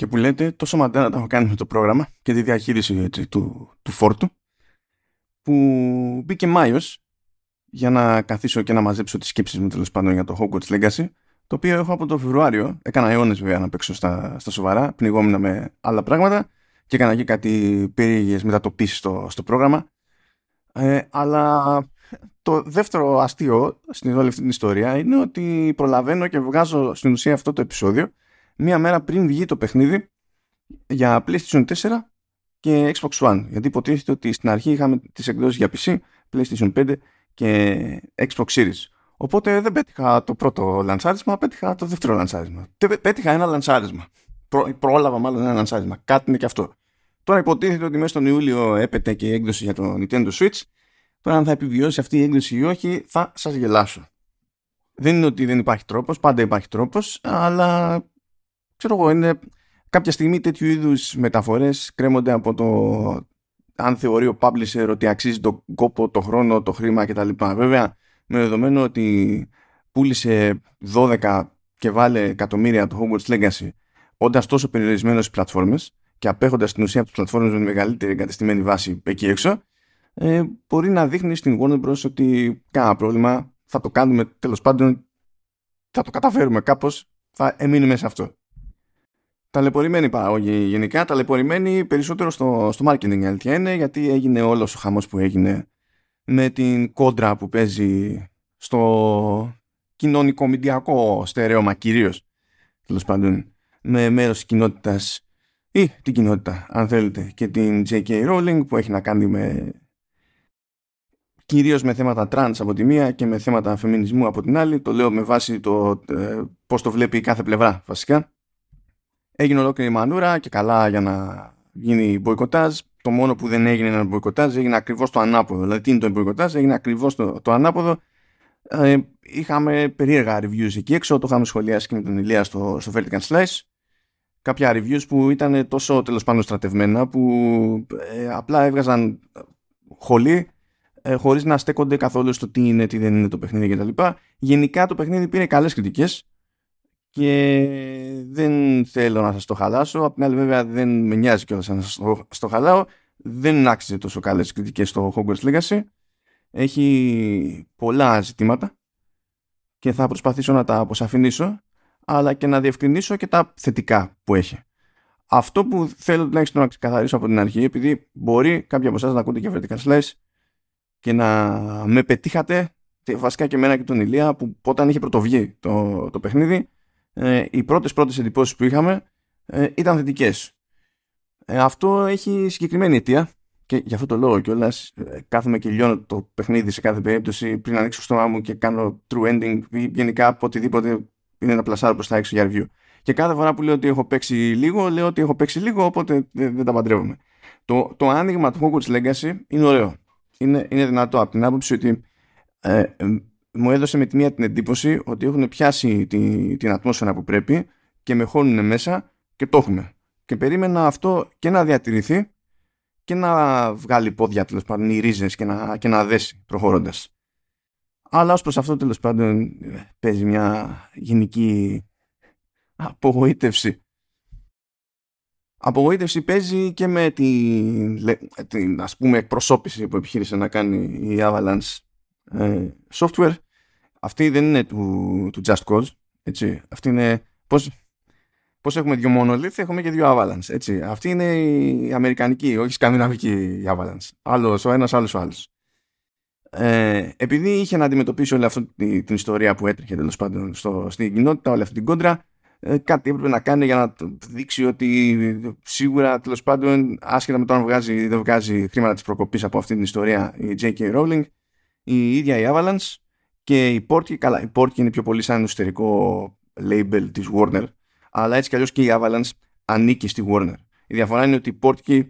και που λέτε τόσο μαντένα τα έχω κάνει με το πρόγραμμα και τη διαχείριση έτσι, του, του φόρτου που μπήκε Μάιος για να καθίσω και να μαζέψω τις σκέψεις μου τέλος πάντων για το Hogwarts Legacy το οποίο έχω από το Φεβρουάριο. Έκανα αιώνες βέβαια να παίξω στα, στα σοβαρά, πνιγόμουν με άλλα πράγματα και έκανα και κάτι περίεργες μετατοπίσεις στο, στο πρόγραμμα. Ε, αλλά το δεύτερο αστείο στην όλη αυτή την ιστορία είναι ότι προλαβαίνω και βγάζω στην ουσία αυτό το επεισόδιο μία μέρα πριν βγει το παιχνίδι για PlayStation 4 και Xbox One. Γιατί υποτίθεται ότι στην αρχή είχαμε τις εκδόσεις για PC, PlayStation 5 και Xbox Series. Οπότε δεν πέτυχα το πρώτο λανσάρισμα, πέτυχα το δεύτερο λανσάρισμα. Πέτυχα ένα λανσάρισμα. Προ, πρόλαβα μάλλον ένα λανσάρισμα. Κάτι είναι και αυτό. Τώρα υποτίθεται ότι μέσα στον Ιούλιο έπεται και η έκδοση για το Nintendo Switch. Τώρα αν θα επιβιώσει αυτή η έκδοση ή όχι θα σας γελάσω. Δεν είναι ότι δεν υπάρχει τρόπος, πάντα υπάρχει τρόπος, αλλά ξέρω εγώ είναι κάποια στιγμή τέτοιου είδους μεταφορές κρέμονται από το αν θεωρεί ο publisher ότι αξίζει τον κόπο, το χρόνο, το χρήμα κτλ. Βέβαια με δεδομένο ότι πούλησε 12 και βάλε εκατομμύρια το Hogwarts Legacy όντας τόσο περιορισμένος στις πλατφόρμες και απέχοντας την ουσία από τις πλατφόρμες με μεγαλύτερη εγκατεστημένη βάση εκεί έξω ε, μπορεί να δείχνει στην Warner Bros. ότι κανένα πρόβλημα θα το κάνουμε τέλος πάντων θα το καταφέρουμε κάπως θα εμείνουμε σε αυτό ταλαιπωρημένη παραγωγή γενικά ταλαιπωρημένη περισσότερο στο, στο marketing αλήθεια είναι γιατί έγινε όλος ο χαμός που έγινε με την κόντρα που παίζει στο κοινωνικό-μηντιακό στερέωμα κυρίως τέλος πάντων με μέρος της κοινότητας ή την κοινότητα αν θέλετε και την J.K. Rowling που έχει να κάνει με κυρίως με θέματα trans από τη μία και με θέματα φεμινισμού από την άλλη το λέω με βάση το ε, πώς το βλέπει κάθε πλευρά βασικά έγινε ολόκληρη μανούρα και καλά για να γίνει μποϊκοτάζ το μόνο που δεν έγινε ένα μποϊκοτάζ έγινε ακριβώς το ανάποδο. Δηλαδή, τι είναι το μποϊκοτάζ, έγινε ακριβώς το, το ανάποδο. Ε, είχαμε περίεργα reviews εκεί έξω, το είχαμε σχολιάσει και με τον Ηλία στο, στο Vertical Slice. Κάποια reviews που ήταν τόσο τέλος πάντων στρατευμένα που ε, απλά έβγαζαν χολή ε, χωρίς να στέκονται καθόλου στο τι είναι, τι δεν είναι το παιχνίδι κτλ. Γενικά το παιχνίδι πήρε καλές κριτικές και δεν θέλω να σας το χαλάσω. Απ' την άλλη βέβαια δεν με νοιάζει κιόλας να σας το, το χαλάω. Δεν άξιζε τόσο καλές κριτικές στο Hogwarts Legacy. Έχει πολλά ζητήματα και θα προσπαθήσω να τα αποσαφηνίσω αλλά και να διευκρινίσω και τα θετικά που έχει. Αυτό που θέλω τουλάχιστον να ξεκαθαρίσω από την αρχή επειδή μπορεί κάποιοι από εσάς να ακούτε και vertical slice και να με πετύχατε βασικά και εμένα και τον Ηλία που όταν είχε πρωτοβγεί το, το παιχνίδι ε, οι πρώτες πρώτες εντυπώσεις που είχαμε ε, ήταν θετικές. Ε, αυτό έχει συγκεκριμένη αιτία και γι' αυτό το λόγο κιόλας ε, κάθομαι και λιώνω το παιχνίδι σε κάθε περίπτωση πριν ανοίξω το στόμα μου και κάνω true ending ή γενικά από οτιδήποτε είναι να πλασάρω προς τα έξω για review. Και κάθε φορά που λέω ότι έχω παίξει λίγο, λέω ότι έχω παίξει λίγο, οπότε δεν, δεν τα παντρεύομαι. Το, το άνοιγμα του Hogwarts Legacy είναι ωραίο. Είναι, είναι δυνατό από την άποψη ότι ε, μου έδωσε με τη μία την εντύπωση ότι έχουν πιάσει τη, την ατμόσφαιρα που πρέπει και με χώνουν μέσα και το έχουμε. Και περίμενα αυτό και να διατηρηθεί και να βγάλει πόδια τέλος πάντων οι ρίζες και να, και να δέσει προχωρώντας. Αλλά ως προς αυτό τέλος πάντων παίζει μια γενική απογοήτευση. Απογοήτευση παίζει και με την, την ας πούμε εκπροσώπηση που επιχείρησε να κάνει η Avalanche ε, software αυτή δεν είναι του, του Just Cause έτσι. αυτή είναι πώς, πώς έχουμε δύο Monolith έχουμε και δύο Avalanche έτσι. αυτή είναι η αμερικανική όχι η σκανδιναβική Avalanche άλλος ο ένας άλλος ο άλλος ε, επειδή είχε να αντιμετωπίσει όλη αυτή την ιστορία που έτρεχε τέλος πάντων στο, στην κοινότητα όλη αυτή την κόντρα ε, κάτι έπρεπε να κάνει για να δείξει ότι σίγουρα τέλος πάντων άσχετα με το αν βγάζει ή δεν βγάζει χρήματα της προκοπής από αυτή την ιστορία η J.K. Rowling η ίδια η Avalanche και η Portkey, καλά, η Portkey είναι πιο πολύ σαν εσωτερικό label της Warner, αλλά έτσι κι αλλιώς και η Avalanche ανήκει στη Warner. Η διαφορά είναι ότι η Portkey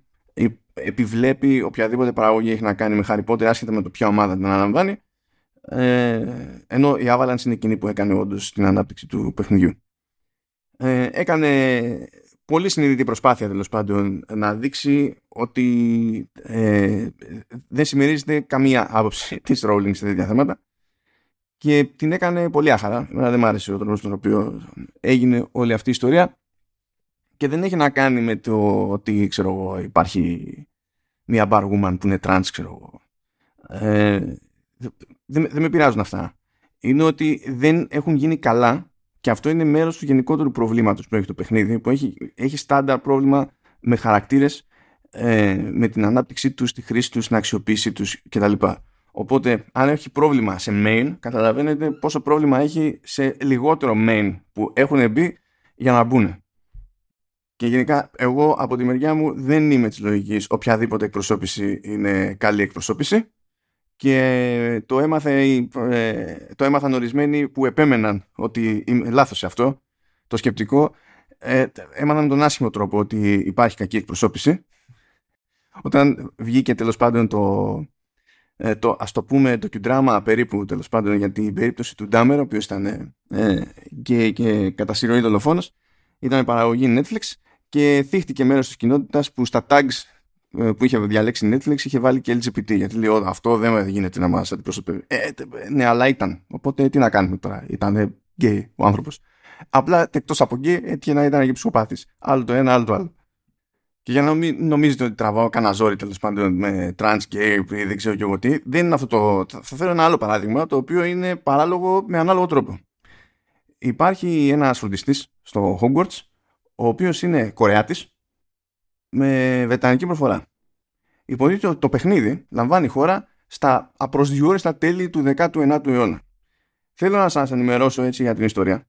επιβλέπει οποιαδήποτε παραγωγή έχει να κάνει με Harry Potter άσχετα με το ποια ομάδα την αναλαμβάνει ε, ενώ η Avalanche είναι εκείνη που έκανε όντως την ανάπτυξη του παιχνιδιού. Ε, έκανε πολύ συνειδητή προσπάθεια τέλος πάντων να δείξει ότι ε, δεν συμμερίζεται καμία άποψη της Rowling σε τέτοια θέματα και την έκανε πολύ άχαρα. Εμένα δεν μ' άρεσε ο τρόπος στον οποίο έγινε όλη αυτή η ιστορία και δεν έχει να κάνει με το ότι ξέρω εγώ, υπάρχει μια barwoman που είναι trans ξέρω εγώ. Ε, δεν, δεν με πειράζουν αυτά. Είναι ότι δεν έχουν γίνει καλά και αυτό είναι μέρος του γενικότερου προβλήματος που έχει το παιχνίδι που έχει, έχει στάνταρ πρόβλημα με χαρακτήρες ε, με την ανάπτυξή τους, τη χρήση τους, την αξιοποίησή τους κτλ. Οπότε, αν έχει πρόβλημα σε main, καταλαβαίνετε πόσο πρόβλημα έχει σε λιγότερο main που έχουν μπει για να μπουν. Και γενικά, εγώ από τη μεριά μου δεν είμαι της λογικής οποιαδήποτε εκπροσώπηση είναι καλή εκπροσώπηση. Και το, έμαθε, ε, το έμαθαν ορισμένοι που επέμεναν ότι είμαι λάθος σε αυτό, το σκεπτικό. Ε, έμαθαν τον άσχημο τρόπο ότι υπάρχει κακή εκπροσώπηση. Όταν βγήκε τέλος πάντων το, ε, το ας το πούμε το κιουντράμα περίπου τέλος πάντων για την περίπτωση του Ντάμερ ο οποίος ήταν ε, και, και κατά συρροή δολοφόνος ήταν παραγωγή Netflix και θίχτηκε μέρος της κοινότητας που στα tags ε, που είχε διαλέξει Netflix είχε βάλει και LGBT γιατί λέει αυτό δεν γίνεται να μας αντιπροσωπεύει ε, ναι αλλά ήταν. Οπότε τι να κάνουμε τώρα. Ήταν γκέι ο άνθρωπος. Απλά εκτός από γκέι έτυχε να ήταν και ψυχοπάθης. Άλλο το ένα άλλο το άλλο. Και για να μην νομίζετε ότι τραβάω κανένα ζόρι τέλος πάντων με trans gay ή δεν ξέρω και εγώ τι, δεν είναι αυτό το. Θα φέρω ένα άλλο παράδειγμα το οποίο είναι παράλογο με ανάλογο τρόπο. Υπάρχει ένας φροντιστής στο Hogwarts, ο οποίος είναι Κορεάτης με βρετανική προφορά. Υποτίθεται ότι το παιχνίδι λαμβάνει χώρα στα απροσδιόριστα τέλη του 19ου αιώνα. Θέλω να σας ενημερώσω έτσι για την ιστορία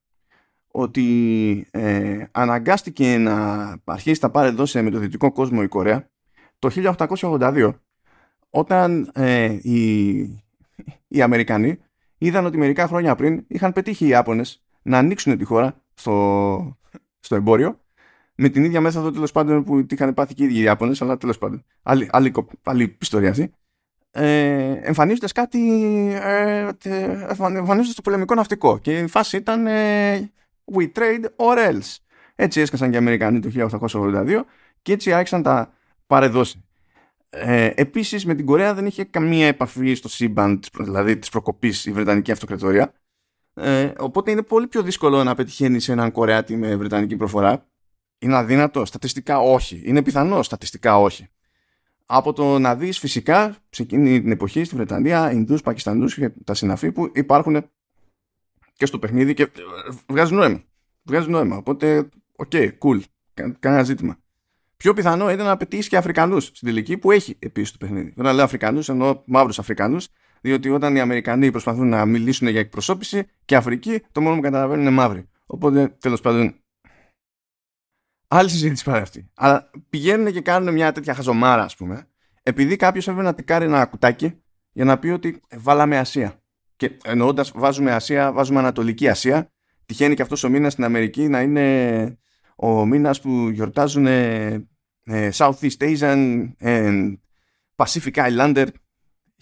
ότι ε, αναγκάστηκε να αρχίσει τα παρεδώσει με το δυτικό κόσμο η Κορέα το 1882 όταν ε, οι, οι Αμερικανοί είδαν ότι μερικά χρόνια πριν είχαν πετύχει οι Ιάπωνες να ανοίξουν τη χώρα στο, στο εμπόριο με την ίδια μέθοδο τέλος πάντων που είχαν πάθει και οι ίδιοι οι Ιάπωνες αλλά τέλος πάντων άλλη, άλλη, άλλη ιστορία αυτή ε, εμφανίζοντας κάτι ε, εμφανίζοντας το πολεμικό ναυτικό και η φάση ήταν ε, We trade or else. Έτσι έσκασαν και οι Αμερικανοί το 1882 και έτσι άρχισαν τα παρεδώσει. Ε, Επίσης με την Κορέα δεν είχε καμία επαφή στο σύμπαν, δηλαδή της προκοπής η Βρετανική Αυτοκρατορία. Ε, οπότε είναι πολύ πιο δύσκολο να πετυχαίνει έναν Κορεάτη με Βρετανική προφορά. Είναι αδύνατο, στατιστικά όχι. Είναι πιθανό, στατιστικά όχι. Από το να δεις φυσικά σε εκείνη την εποχή στη Βρετανία Ινδούς, Πακιστανούς και τα συναφή που υπάρχουν και στο παιχνίδι και ε, βγάζει νόημα. Βγάζει νόημα. Οπότε, OK, okay, cool. Κανένα ζήτημα. Πιο πιθανό ήταν να πετύχεις και Αφρικανούς στην τελική που έχει επίσης το παιχνίδι. Όταν λέω Αφρικανούς, εννοώ μαύρους Αφρικανούς, διότι όταν οι Αμερικανοί προσπαθούν να μιλήσουν για εκπροσώπηση και Αφρική, το μόνο που καταλαβαίνουν είναι μαύροι. Οπότε, τέλος πάντων, άλλη συζήτηση τώρα αυτή. Αλλά πηγαίνουν και κάνουν μια τέτοια χαζομάρα, ας πούμε, επειδή κάποιος έπρεπε να τικάρει ένα κουτάκι για να πει ότι βάλαμε Ασία. Και εννοώντας, βάζουμε Ασία, βάζουμε Ανατολική Ασία. Τυχαίνει και αυτός ο μήνας στην Αμερική να είναι ο μήνας που γιορτάζουν ε, ε, Southeast Asian and Pacific Islander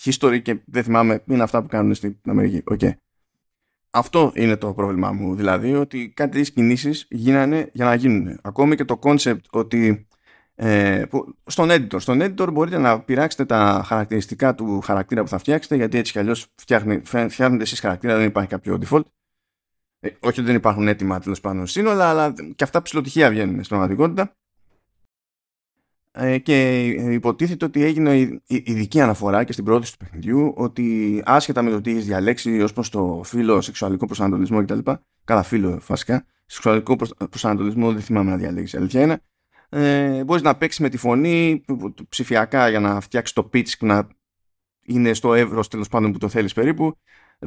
history και δεν θυμάμαι, είναι αυτά που κάνουν στην Αμερική. Okay. Αυτό είναι το πρόβλημά μου. Δηλαδή ότι κάτι τέτοιες κινήσεις γίνανε για να γίνουν. Ακόμη και το concept ότι ε, που, στον editor. Στον editor μπορείτε να πειράξετε τα χαρακτηριστικά του χαρακτήρα που θα φτιάξετε γιατί έτσι κι αλλιώς φτιάχνετε εσείς χαρακτήρα, δεν υπάρχει κάποιο default. Ε, όχι ότι δεν υπάρχουν έτοιμα τέλος πάντων σύνολα, αλλά και αυτά ψηλοτυχία βγαίνουν στην πραγματικότητα. Ε, και υποτίθεται ότι έγινε ειδική αναφορά και στην πρόθεση του παιχνιδιού ότι άσχετα με το τι έχεις διαλέξει ως προς το φύλλο, σεξουαλικό προσανατολισμό κτλ. Κατά φύλλο φασικά. Σεξουαλικό προσανατολισμό δεν θυμάμαι να διαλέξεις. Αλήθεια είναι ε, μπορείς να παίξεις με τη φωνή ψηφιακά για να φτιάξεις το pitch που να είναι στο εύρος τέλος πάντων που το θέλεις περίπου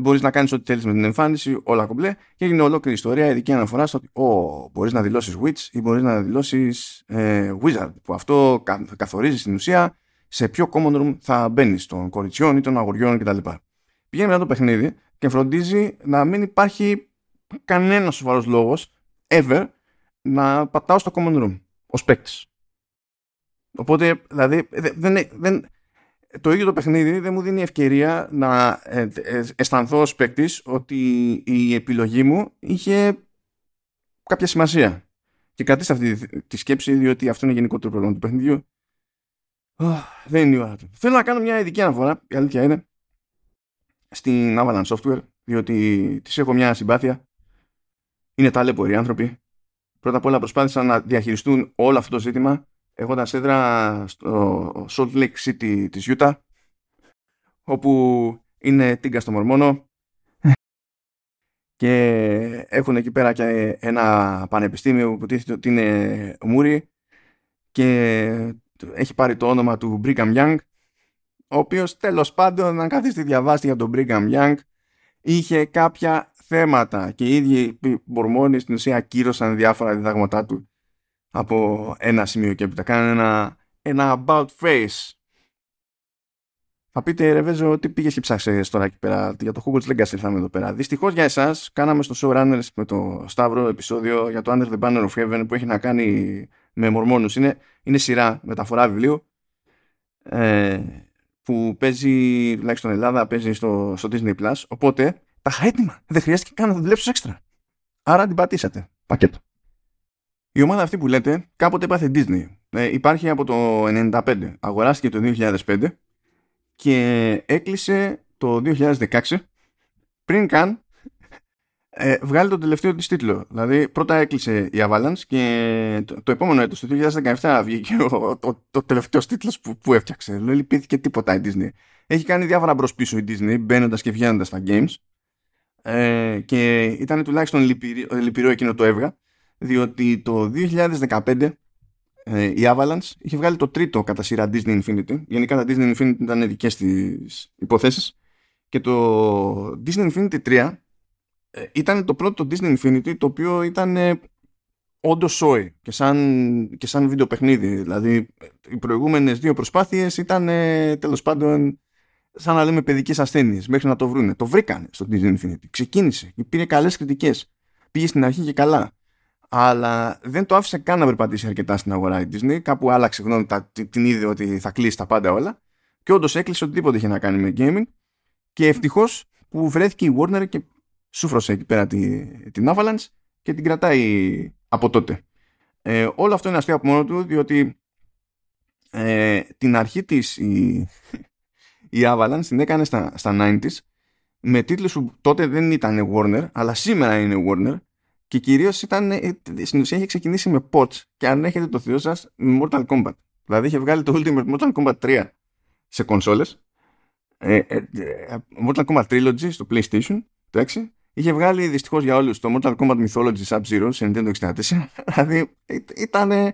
μπορείς να κάνεις ό,τι θέλεις με την εμφάνιση όλα κομπλέ και έγινε ολόκληρη ιστορία ειδική αναφορά στο ότι oh, μπορείς να δηλώσεις witch ή μπορείς να δηλώσεις ε, wizard που αυτό καθορίζει στην ουσία σε ποιο common room θα μπαίνεις των κοριτσιών ή των αγοριών κτλ. Πηγαίνει μετά το παιχνίδι και φροντίζει να μην υπάρχει κανένας σοβαρός λόγος ever να πατάω στο common room ως παίκτης. Οπότε, δηλαδή, δεν, δεν, το ίδιο το παιχνίδι δεν μου δίνει ευκαιρία να ε, ε, αισθανθώ ως παίκτης ότι η επιλογή μου είχε κάποια σημασία. Και κρατήστε αυτή τη σκέψη, διότι αυτό είναι γενικότερο πρόβλημα του παιχνιδιού. δεν είναι η ώρα του. Θέλω να κάνω μια ειδική αναφορά, η αλήθεια είναι, στην Avalanche Software, διότι της έχω μια συμπάθεια. Είναι ταλέποροι άνθρωποι πρώτα απ' όλα προσπάθησαν να διαχειριστούν όλο αυτό το ζήτημα έχοντας έδρα στο Salt Lake City της Utah όπου είναι τίγκα στο Μορμόνο και έχουν εκεί πέρα και ένα πανεπιστήμιο που τίθεται ότι είναι Μούρι και έχει πάρει το όνομα του Brigham Young ο οποίος τέλος πάντων αν καθίσετε διαβάσετε για τον Brigham Young είχε κάποια θέματα και οι ίδιοι οι Μορμόνοι στην ουσία ακύρωσαν διάφορα διδάγματά του από ένα σημείο και έπειτα κάνουν ένα, ένα about face θα πείτε, Ρεβέζο, ότι πήγε και ψάξε τώρα εκεί πέρα. Για το Hogwarts Legacy ήρθαμε εδώ πέρα. Δυστυχώς για εσάς, κάναμε στο Showrunners με το Σταύρο επεισόδιο για το Under the Banner of Heaven που έχει να κάνει με Μορμόνους. Είναι, είναι σειρά μεταφορά βιβλίου ε, που παίζει, τουλάχιστον Ελλάδα, παίζει στο, στο Disney Plus. Οπότε τα είχα έτοιμα. Δεν χρειάστηκε καν να δουλέψω έξτρα. Άρα την πατήσατε. Πακέτο. Η ομάδα αυτή που λέτε κάποτε έπαθε Disney. Ε, υπάρχει από το 1995. Αγοράστηκε το 2005 και έκλεισε το 2016 πριν καν ε, βγάλει τον τελευταίο της τίτλο. Δηλαδή πρώτα έκλεισε η Avalanche και το, το επόμενο έτος, το 2017 βγήκε ο, το, το τελευταίος τίτλος που, που έφτιαξε. Δεν λυπήθηκε τίποτα η Disney. Έχει κάνει διάφορα μπρος πίσω η Disney μπαίνοντας και βγαίνοντας στα games ε, και ήταν τουλάχιστον λυπηρό, λυπηρό εκείνο το έβγα διότι το 2015 ε, η Avalanche είχε βγάλει το τρίτο κατά σειρά Disney Infinity. Γενικά τα Disney Infinity ήταν δικές της υποθέσεις. Και το Disney Infinity 3 ε, ήταν το πρώτο Disney Infinity το οποίο ήταν ε, όντως σόι και σαν, και σαν βίντεο παιχνίδι. Δηλαδή οι προηγούμενες δύο προσπάθειες ήταν ε, τέλος πάντων σαν να λέμε παιδικές ασθένειες μέχρι να το βρούνε. Το βρήκανε στο Disney Infinity. Ξεκίνησε και πήρε καλές κριτικές. Πήγε στην αρχή και καλά αλλά δεν το άφησε καν να περπατήσει αρκετά στην αγορά η Disney. Κάπου άλλαξε γνώμη, την είδε ότι θα κλείσει τα πάντα όλα. Και όντως έκλεισε οτιδήποτε είχε να κάνει με gaming. Και ευτυχώς που βρέθηκε η Warner και σούφρωσε εκεί πέρα τη, την Avalanche και την κρατάει από τότε. Ε, όλο αυτό είναι αστείο από μόνο του, διότι ε, την αρχή της η, η Avalanche την έκανε στα, στα 90s με τίτλους που τότε δεν ήταν Warner, αλλά σήμερα είναι Warner και κυρίως ήταν, ε, στην ουσία είχε ξεκινήσει με POTS και αν έχετε το θείο σας με Mortal Kombat. Δηλαδή είχε βγάλει το Ultimate Mortal Kombat 3 σε κονσόλες. Ε, ε, ε, Mortal Kombat Trilogy στο PlayStation, το 6. Είχε βγάλει δυστυχώς για όλους το Mortal Kombat Mythology Sub-Zero σε Nintendo 64. δηλαδή ήταν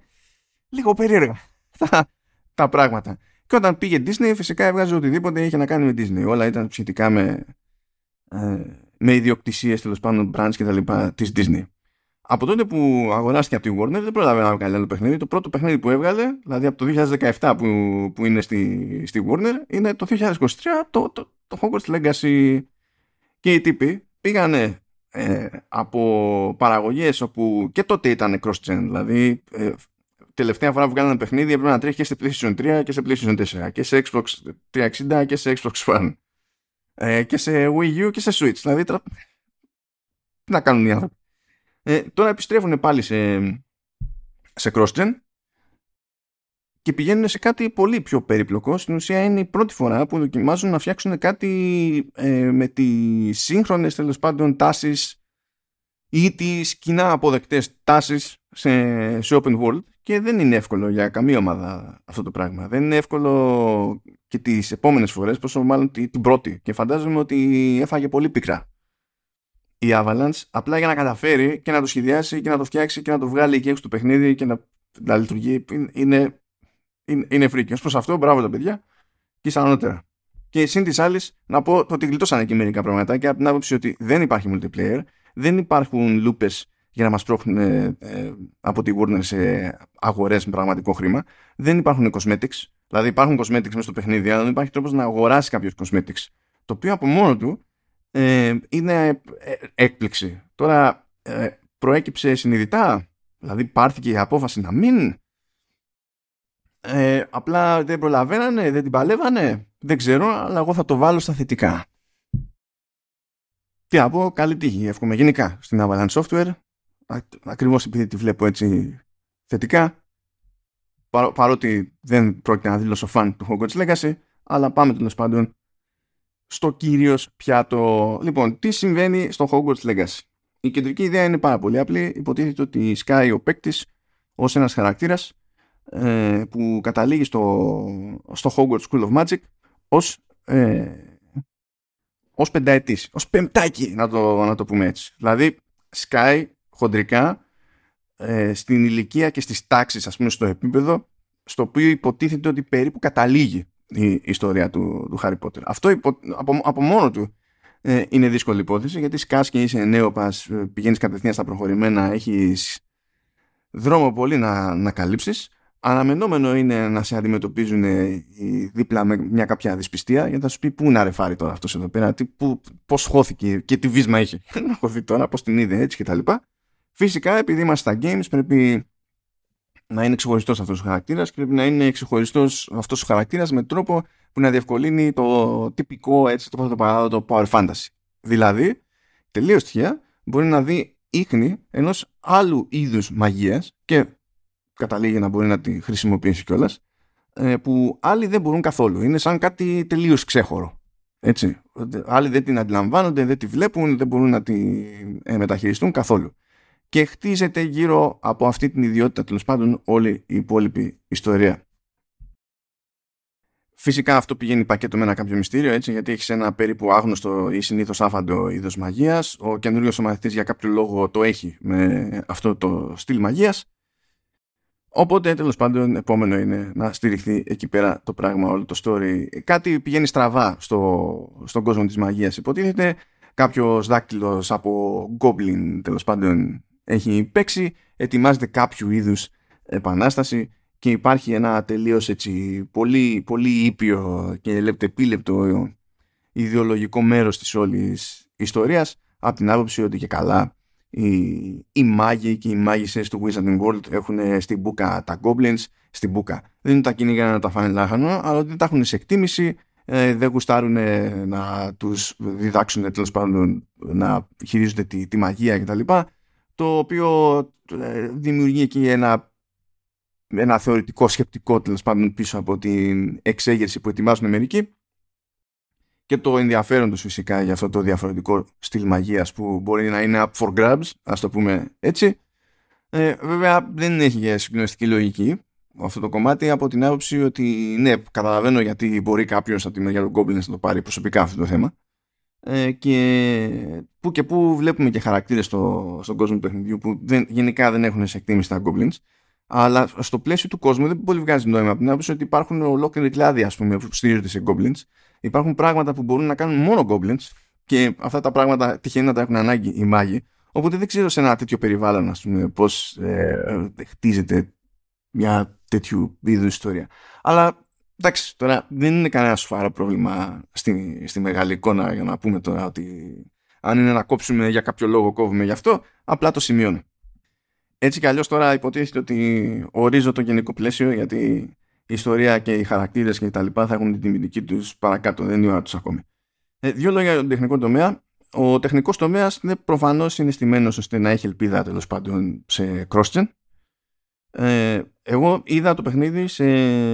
λίγο περίεργα τα, τα πράγματα. Και όταν πήγε Disney, φυσικά έβγαζε οτιδήποτε είχε να κάνει με Disney. Όλα ήταν σχετικά με, ε, με ιδιοκτησίες τέλος πάντων branch και τα λοιπά της Disney. Από τότε που αγοράστηκε από τη Warner δεν πρόλαβε να βγάλει άλλο παιχνίδι. Το πρώτο παιχνίδι που έβγαλε, δηλαδή από το 2017 που, που είναι στη, στη Warner, είναι το 2023 το, το, το Hogwarts Legacy. Και οι τύποι πήγανε ε, από παραγωγές όπου και τότε ήταν cross-gen. Δηλαδή ε, τελευταία φορά που βγάλανε παιχνίδι έπρεπε να τρέχει και σε PlayStation 3 και σε PlayStation 4 και σε Xbox 360 και σε Xbox One ε, και σε Wii U και σε Switch. Δηλαδή, τώρα... τι να κάνουν οι άνθρωποι. Ε, τώρα επιστρέφουν πάλι σε, σε cross-gen και πηγαίνουν σε κάτι πολύ πιο περίπλοκο. Στην ουσία είναι η πρώτη φορά που δοκιμάζουν να φτιάξουν κάτι ε, με τις σύγχρονες τέλος πάντων τάσεις ή τις κοινά αποδεκτές τάσεις σε, σε open world και δεν είναι εύκολο για καμία ομάδα αυτό το πράγμα. Δεν είναι εύκολο και τις επόμενες φορές, πόσο μάλλον την πρώτη. Και φαντάζομαι ότι έφαγε πολύ πικρά η Avalanche, απλά για να καταφέρει και να το σχεδιάσει και να το φτιάξει και να το βγάλει εκεί έξω το παιχνίδι και να, να λειτουργεί. Είναι, είναι, είναι φρίκι. Ως προς αυτό, μπράβο τα παιδιά και σαν ανώτερα. Και συν της άλλης, να πω ότι γλιτώσανε και μερικά πραγματάκια από την άποψη ότι δεν υπάρχει multiplayer, δεν υπάρχουν λούπες για να μας πρόχνουν ε, ε, από τη Warner σε αγορές με πραγματικό χρήμα. Δεν υπάρχουν cosmetics, δηλαδή υπάρχουν cosmetics μέσα στο παιχνίδι, αλλά δεν υπάρχει τρόπος να αγοράσει κάποιος cosmetics. Το οποίο από μόνο του ε, είναι ε, έκπληξη. Τώρα ε, προέκυψε συνειδητά, δηλαδή πάρθηκε η απόφαση να μην ε, απλά δεν προλαβαίνανε, δεν την παλεύανε, δεν ξέρω, αλλά εγώ θα το βάλω στα θετικά. Τι να πω, καλή τύχη, εύχομαι γενικά στην Avalanche Software ακριβώς επειδή τη βλέπω έτσι θετικά παρότι δεν πρόκειται να δηλώσω φαν του Hogwarts Legacy αλλά πάμε τέλος πάντων στο κύριος πιάτο. Λοιπόν, τι συμβαίνει στο Hogwarts Legacy; η κεντρική ιδέα είναι πάρα πολύ απλή. Υποτίθεται ότι σκάει ο παίκτης ως ένας χαρακτήρας ε, που καταλήγει στο, στο Hogwarts School of Magic ως, ε, ως πενταετής, ως πεμπτάκι να το, να το πούμε έτσι. Δηλαδή σκάει χοντρικά ε, στην ηλικία και στις τάξεις ας πούμε στο επίπεδο στο οποίο υποτίθεται ότι περίπου καταλήγει η ιστορία του, του Harry Potter. Αυτό υπο, από, από μόνο του ε, είναι δύσκολη υπόθεση γιατί σκάς και είσαι νέο πας, ε, πηγαίνεις κατευθείαν στα προχωρημένα, έχεις δρόμο πολύ να, να καλύψεις αναμενόμενο είναι να σε αντιμετωπίζουν δίπλα με μια κάποια δυσπιστία για να σου πει πού να ρεφάρει τώρα αυτός εδώ πέρα, τι, που, πώς χώθηκε και τι βίσμα είχε; Να χωθεί τώρα, πώς την είδε έτσι και τα λοιπά. Φυσικά επειδή είμαστε στα games πρέπει να είναι ξεχωριστός αυτός ο χαρακτήρας και πρέπει να είναι ξεχωριστός αυτός ο χαρακτήρας με τρόπο που να διευκολύνει το τυπικό έτσι, το πρώτο παράδοτο Power Fantasy. Δηλαδή, τελείως τυχαία, μπορεί να δει ίχνη ενός άλλου είδους μαγείας και καταλήγει να μπορεί να τη χρησιμοποιήσει κιόλας, ε, που άλλοι δεν μπορούν καθόλου. Είναι σαν κάτι τελείως ξέχωρο. Έτσι. Άλλοι δεν την αντιλαμβάνονται, δεν τη βλέπουν, δεν μπορούν να τη ε, μεταχειριστούν καθόλου. Και χτίζεται γύρω από αυτή την ιδιότητα τέλος πάντων όλη η υπόλοιπη ιστορία. Φυσικά αυτό πηγαίνει πακέτο με ένα κάποιο μυστήριο, έτσι, γιατί έχεις ένα περίπου άγνωστο ή συνήθως άφαντο είδος μαγείας. Ο καινούριο ο μαθητή για κάποιο λόγο το έχει με αυτό το στυλ μαγείας. Οπότε τέλος πάντων επόμενο είναι να στηριχθεί εκεί πέρα το πράγμα όλο το story. Κάτι πηγαίνει στραβά στο, στον κόσμο της μαγείας υποτίθεται. Κάποιος δάκτυλος από Goblin τέλος πάντων έχει παίξει. Ετοιμάζεται κάποιο είδους επανάσταση και υπάρχει ένα τελείως έτσι πολύ, πολύ ήπιο και λεπτεπίλεπτο ιδεολογικό μέρος της όλης ιστορίας από την άποψη ότι και καλά οι, οι μάγοι και οι μάγισσες του Wizarding World έχουν στην μπουκα τα goblins στην μπουκα. Δεν είναι τα κυνήγα να τα φάνε λάχανο, αλλά δεν τα έχουν σε εκτίμηση, ε, δεν γουστάρουν να τους διδάξουν τέλος πάντων να χειρίζονται τη, τη μαγεία κτλ. Το οποίο ε, δημιουργεί εκεί ένα, ένα θεωρητικό σκεπτικό τέλος πάντων πίσω από την εξέγερση που ετοιμάζουν μερικοί και το ενδιαφέρον τους φυσικά για αυτό το διαφορετικό στυλ μαγείας που μπορεί να είναι up for grabs, ας το πούμε έτσι. Ε, βέβαια δεν έχει για συγκλονιστική λογική αυτό το κομμάτι από την άποψη ότι ναι, καταλαβαίνω γιατί μπορεί κάποιος από τη μεριά του Goblins να το πάρει προσωπικά αυτό το θέμα. Ε, και που και που βλέπουμε και χαρακτήρες στο, στον κόσμο του παιχνιδιού που δεν, γενικά δεν έχουν σε εκτίμηση τα Goblins αλλά στο πλαίσιο του κόσμου δεν πολύ βγάζει νόημα από την άποψη ότι υπάρχουν ολόκληροι κλάδοι ας πούμε, που στηρίζονται σε Goblins υπάρχουν πράγματα που μπορούν να κάνουν μόνο goblins και αυτά τα πράγματα τυχαίνει να τα έχουν ανάγκη οι μάγοι. Οπότε δεν ξέρω σε ένα τέτοιο περιβάλλον, ας πούμε, πώς ε, χτίζεται μια τέτοιου είδους ιστορία. Αλλά εντάξει, τώρα δεν είναι κανένα σοβαρό πρόβλημα στη, στη μεγάλη εικόνα για να πούμε τώρα ότι αν είναι να κόψουμε για κάποιο λόγο κόβουμε γι' αυτό, απλά το σημειώνω. Έτσι κι αλλιώς τώρα υποτίθεται ότι ορίζω το γενικό πλαίσιο γιατί η ιστορία και οι χαρακτήρες και τα λοιπά θα έχουν την τιμητική τους παρακάτω. Δεν είναι η ώρα τους ακόμη. Ε, δύο λόγια για τον τεχνικό τομέα. Ο τεχνικός τομέας προφανώς είναι στημένο ώστε να έχει ελπίδα τέλος πάντων σε cross-gen. Ε, εγώ είδα το παιχνίδι σε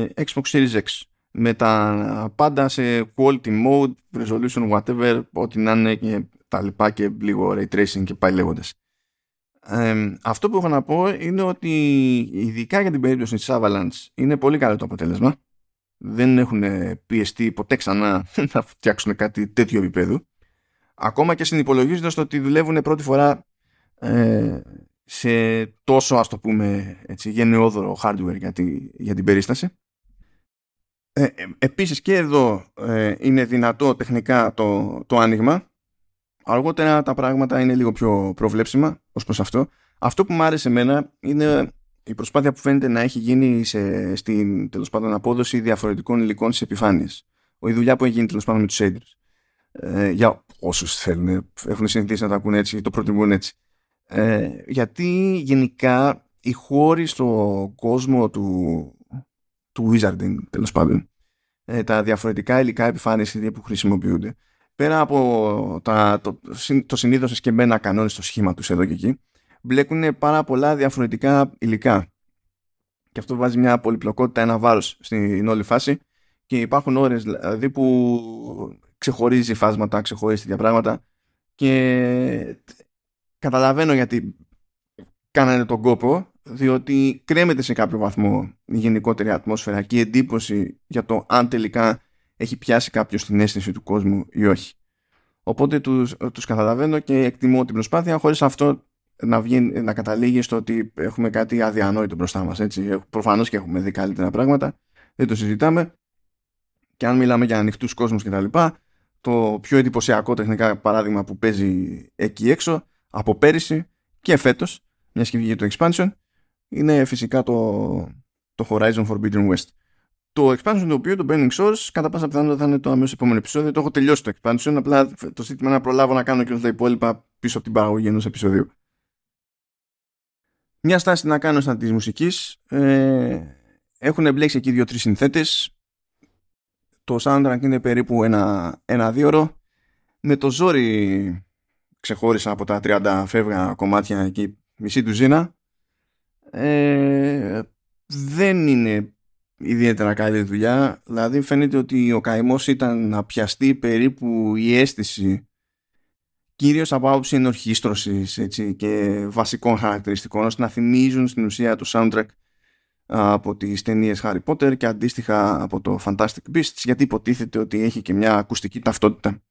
Xbox Series X με τα πάντα σε quality mode, resolution, whatever, ό,τι να είναι και τα λοιπά και λίγο ray tracing και πάει λέγοντας αυτό που έχω να πω είναι ότι ειδικά για την περίπτωση της Avalanche είναι πολύ καλό το αποτέλεσμα. Δεν έχουν πιεστεί ποτέ ξανά να φτιάξουν κάτι τέτοιο επίπεδο. Ακόμα και συνυπολογίζοντας το ότι δουλεύουν πρώτη φορά ε, σε τόσο ας το πούμε έτσι, γενναιόδωρο hardware για, για την περίσταση. Ε, ε, επίσης και εδώ ε, είναι δυνατό τεχνικά το, το άνοιγμα Αργότερα τα πράγματα είναι λίγο πιο προβλέψιμα ως προς αυτό. Αυτό που μου άρεσε εμένα είναι η προσπάθεια που φαίνεται να έχει γίνει σε, στην τέλος πάντων απόδοση διαφορετικών υλικών στις επιφάνειες. Η δουλειά που έχει γίνει τέλος πάντων με τους shaders. Ε, για όσους θέλουν, έχουν συνηθίσει να τα ακούνε έτσι, το προτιμούν έτσι. Ε, γιατί γενικά οι χώροι στον κόσμο του, του wizarding τέλος πάντων ε, τα διαφορετικά υλικά επιφάνειες που χρησιμοποιούνται πέρα από τα, το, το συνήθως εσκεμμένα κανόνες στο σχήμα τους εδώ και εκεί, μπλέκουν πάρα πολλά διαφορετικά υλικά. Και αυτό βάζει μια πολυπλοκότητα, ένα βάρος στην όλη φάση και υπάρχουν ώρες δηλαδή που ξεχωρίζει φάσματα, ξεχωρίζει τέτοια πράγματα και καταλαβαίνω γιατί κάνανε τον κόπο διότι κρέμεται σε κάποιο βαθμό η γενικότερη ατμόσφαιρα και η εντύπωση για το αν τελικά έχει πιάσει κάποιος την αίσθηση του κόσμου ή όχι. Οπότε τους, τους καταλαβαίνω και εκτιμώ την προσπάθεια χωρίς αυτό να, βγει, να καταλήγει στο ότι έχουμε κάτι αδιανόητο μπροστά μας. Έτσι. Προφανώς και έχουμε δει καλύτερα πράγματα, δεν το συζητάμε. Και αν μιλάμε για ανοιχτούς κόσμους κτλ. Το πιο εντυπωσιακό τεχνικά παράδειγμα που παίζει εκεί έξω από πέρυσι και φέτος, μιας και βγήκε το expansion, είναι φυσικά το, το Horizon Forbidden West. Το expansion το οποίο το Burning Source κατά πάσα πιθανότητα θα είναι το αμέσως επόμενο επεισόδιο. Το έχω τελειώσει το expansion, απλά το ζήτημα να προλάβω να κάνω και όλα τα υπόλοιπα πίσω από την παραγωγή ενός επεισοδίου. Μια στάση να κάνω σαν της μουσικής. Ε, έχουν μπλέξει εκεί δύο-τρεις συνθέτες. Το soundtrack είναι περίπου ένα, ένα δύο ώρο. Με το ζόρι ξεχώρισα από τα 30 φεύγα κομμάτια εκεί μισή του ζήνα. Ε, δεν είναι ιδιαίτερα καλή δουλειά. Δηλαδή φαίνεται ότι ο καημός ήταν να πιαστεί περίπου η αίσθηση κυρίως από άποψη ενορχίστρωσης έτσι, και βασικών χαρακτηριστικών ώστε να θυμίζουν στην ουσία το soundtrack από τις ταινίες Harry Potter και αντίστοιχα από το Fantastic Beasts γιατί υποτίθεται ότι έχει και μια ακουστική ταυτότητα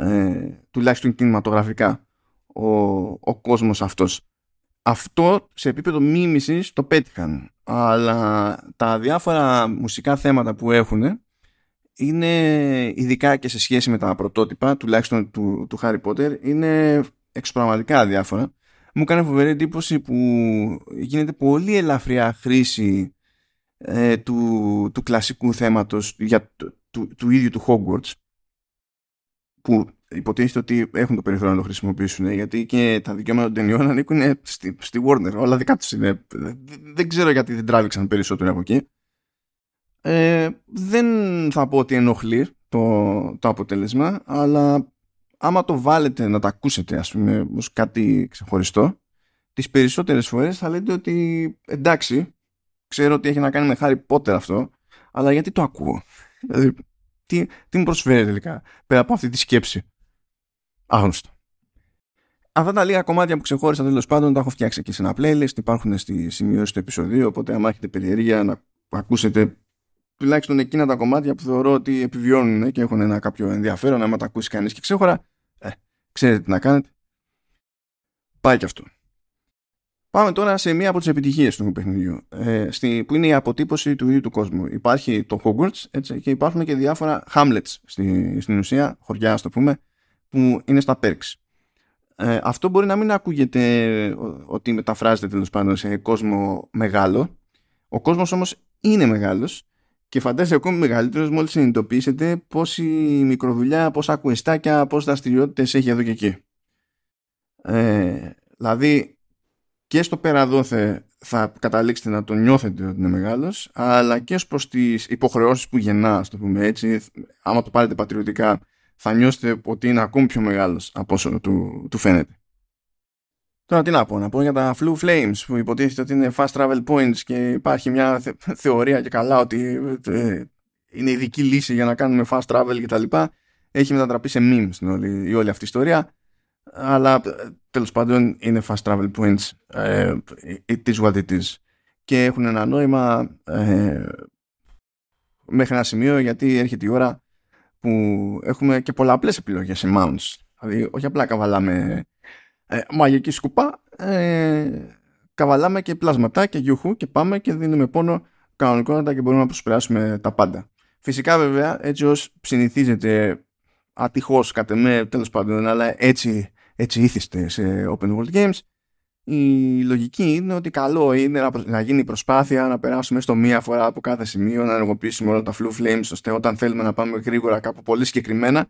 ε, τουλάχιστον κινηματογραφικά ο, ο κόσμος αυτός. Αυτό σε επίπεδο μίμησης το πέτυχαν. Αλλά τα διάφορα μουσικά θέματα που έχουν είναι ειδικά και σε σχέση με τα πρωτότυπα τουλάχιστον του, του Harry Potter είναι εξωπραγματικά διάφορα. Μου κάνει φοβερή εντύπωση που γίνεται πολύ ελαφριά χρήση ε, του, του κλασικού θέματος για, του, του ίδιου του Hogwarts που υποτίθεται ότι έχουν το περιθώριο να το χρησιμοποιήσουν γιατί και τα δικαιώματα των ταινιών ανήκουν στη, στη Warner. Όλα δικά τους είναι. Δεν ξέρω γιατί δεν τράβηξαν περισσότερο από εκεί. Ε, δεν θα πω ότι ενοχλεί το, το αποτέλεσμα, αλλά άμα το βάλετε να τα ακούσετε ας πούμε ως κάτι ξεχωριστό, τις περισσότερες φορές θα λέτε ότι εντάξει, ξέρω ότι έχει να κάνει με Harry Potter αυτό, αλλά γιατί το ακούω; Δηλαδή, τι, τι μου προσφέρει τελικά, πέρα από αυτή τη σκέψη. Άγνωστο. Αυτά τα λίγα κομμάτια που ξεχώρισα τέλος πάντων τα έχω φτιάξει και σε ένα playlist. Υπάρχουν στη σημειώση του επεισοδίου. Οπότε, αν έχετε περιέργεια να ακούσετε τουλάχιστον εκείνα τα κομμάτια που θεωρώ ότι επιβιώνουν και έχουν ένα κάποιο ενδιαφέρον, άμα τα ακούσει κανείς και ξέχωρα, ε, ξέρετε τι να κάνετε. Πάει και αυτό. Πάμε τώρα σε μία από τις επιτυχίες του παιχνιδιού, ε, στη, που είναι η αποτύπωση του ίδιου του κόσμου. Υπάρχει το Hogwarts έτσι, και υπάρχουν και διάφορα Hamlets στη, στην ουσία, χωριά, ας το πούμε, που είναι στα perks. Ε, αυτό μπορεί να μην ακούγεται ότι μεταφράζεται τέλος πάντων σε κόσμο μεγάλο. Ο κόσμος όμως είναι μεγάλος και φαντάζεσαι ακόμη μεγαλύτερος μόλις συνειδητοποιήσετε πόση μικροδουλειά, πόσα κουεστάκια, πόσε δραστηριότητες έχει εδώ και εκεί. Ε, δηλαδή και στο πέρα δόθε θα καταλήξετε να τον νιώθετε ότι είναι μεγάλος αλλά και ως προς τις υποχρεώσεις που γεννά, το πούμε έτσι άμα το πάρετε πατριωτικά θα νιώσετε ότι είναι ακόμη πιο μεγάλος από όσο του, του φαίνεται. Τώρα τι να πω, να πω για τα Flu Flames που υποτίθεται ότι είναι fast travel points και υπάρχει μια θεωρία και καλά ότι ε, είναι ειδική λύση για να κάνουμε fast travel και τα λοιπά. Έχει μετατραπεί σε memes στην όλη, η όλη αυτή η ιστορία. Αλλά ε, τέλος πάντων είναι fast travel points. Ε, it is what it is. Και έχουν ένα νόημα ε, μέχρι ένα σημείο γιατί έρχεται η ώρα που έχουμε και πολλαπλές επιλογές σε mounts. Δηλαδή όχι απλά καβαλάμε ε, μαγική σκουπά, ε, καβαλάμε και πλάσματα και γιούχου και πάμε και δίνουμε πόνο κανονικότητα και μπορούμε να προσπεράσουμε τα πάντα. Φυσικά βέβαια έτσι ως συνηθίζεται ατυχώς κατ' εμέ τέλος πάντων αλλά έτσι, έτσι ήθιστε σε open world games η λογική είναι ότι καλό είναι να, να γίνει προσπάθεια να περάσουμε στο μία φορά από κάθε σημείο, να ενεργοποιήσουμε όλα τα flu flames, ώστε όταν θέλουμε να πάμε γρήγορα κάπου πολύ συγκεκριμένα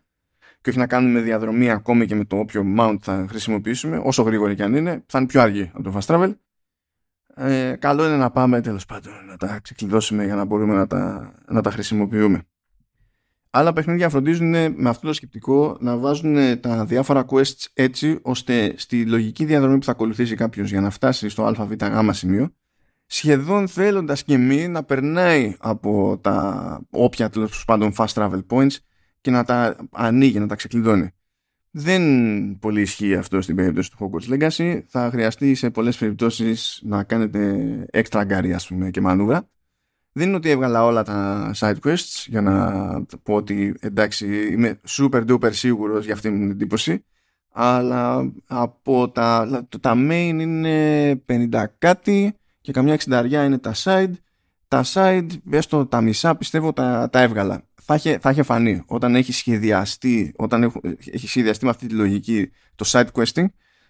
και όχι να κάνουμε διαδρομή ακόμη και με το όποιο mount θα χρησιμοποιήσουμε, όσο γρήγορα και αν είναι, θα είναι πιο αργή από το fast travel. Ε, καλό είναι να πάμε τέλος πάντων να τα ξεκλειδώσουμε για να μπορούμε να τα, να τα χρησιμοποιούμε. Άλλα παιχνίδια φροντίζουν με αυτό το σκεπτικό να βάζουν τα διάφορα quests έτσι ώστε στη λογική διαδρομή που θα ακολουθήσει κάποιος για να φτάσει στο αβγ σημείο σχεδόν θέλοντας και μη να περνάει από τα όποια τέλος πάντων fast travel points και να τα ανοίγει, να τα ξεκλειδώνει. Δεν πολύ ισχύει αυτό στην περίπτωση του Hogwarts Legacy. Θα χρειαστεί σε πολλές περιπτώσεις να κάνετε έξτρα γκάρι ας πούμε και μανούβρα. Δεν είναι ότι έβγαλα όλα τα side quests για να πω ότι εντάξει είμαι super duper σίγουρος για αυτή την εντύπωση αλλά από τα, τα main είναι 50 κάτι και καμιά εξηνταριά είναι τα side. Τα side, έστω τα μισά πιστεύω τα, τα έβγαλα. Θα είχε, θα είχε φανεί όταν έχει σχεδιαστεί όταν έχω, έχει σχεδιαστεί με αυτή τη λογική το side questing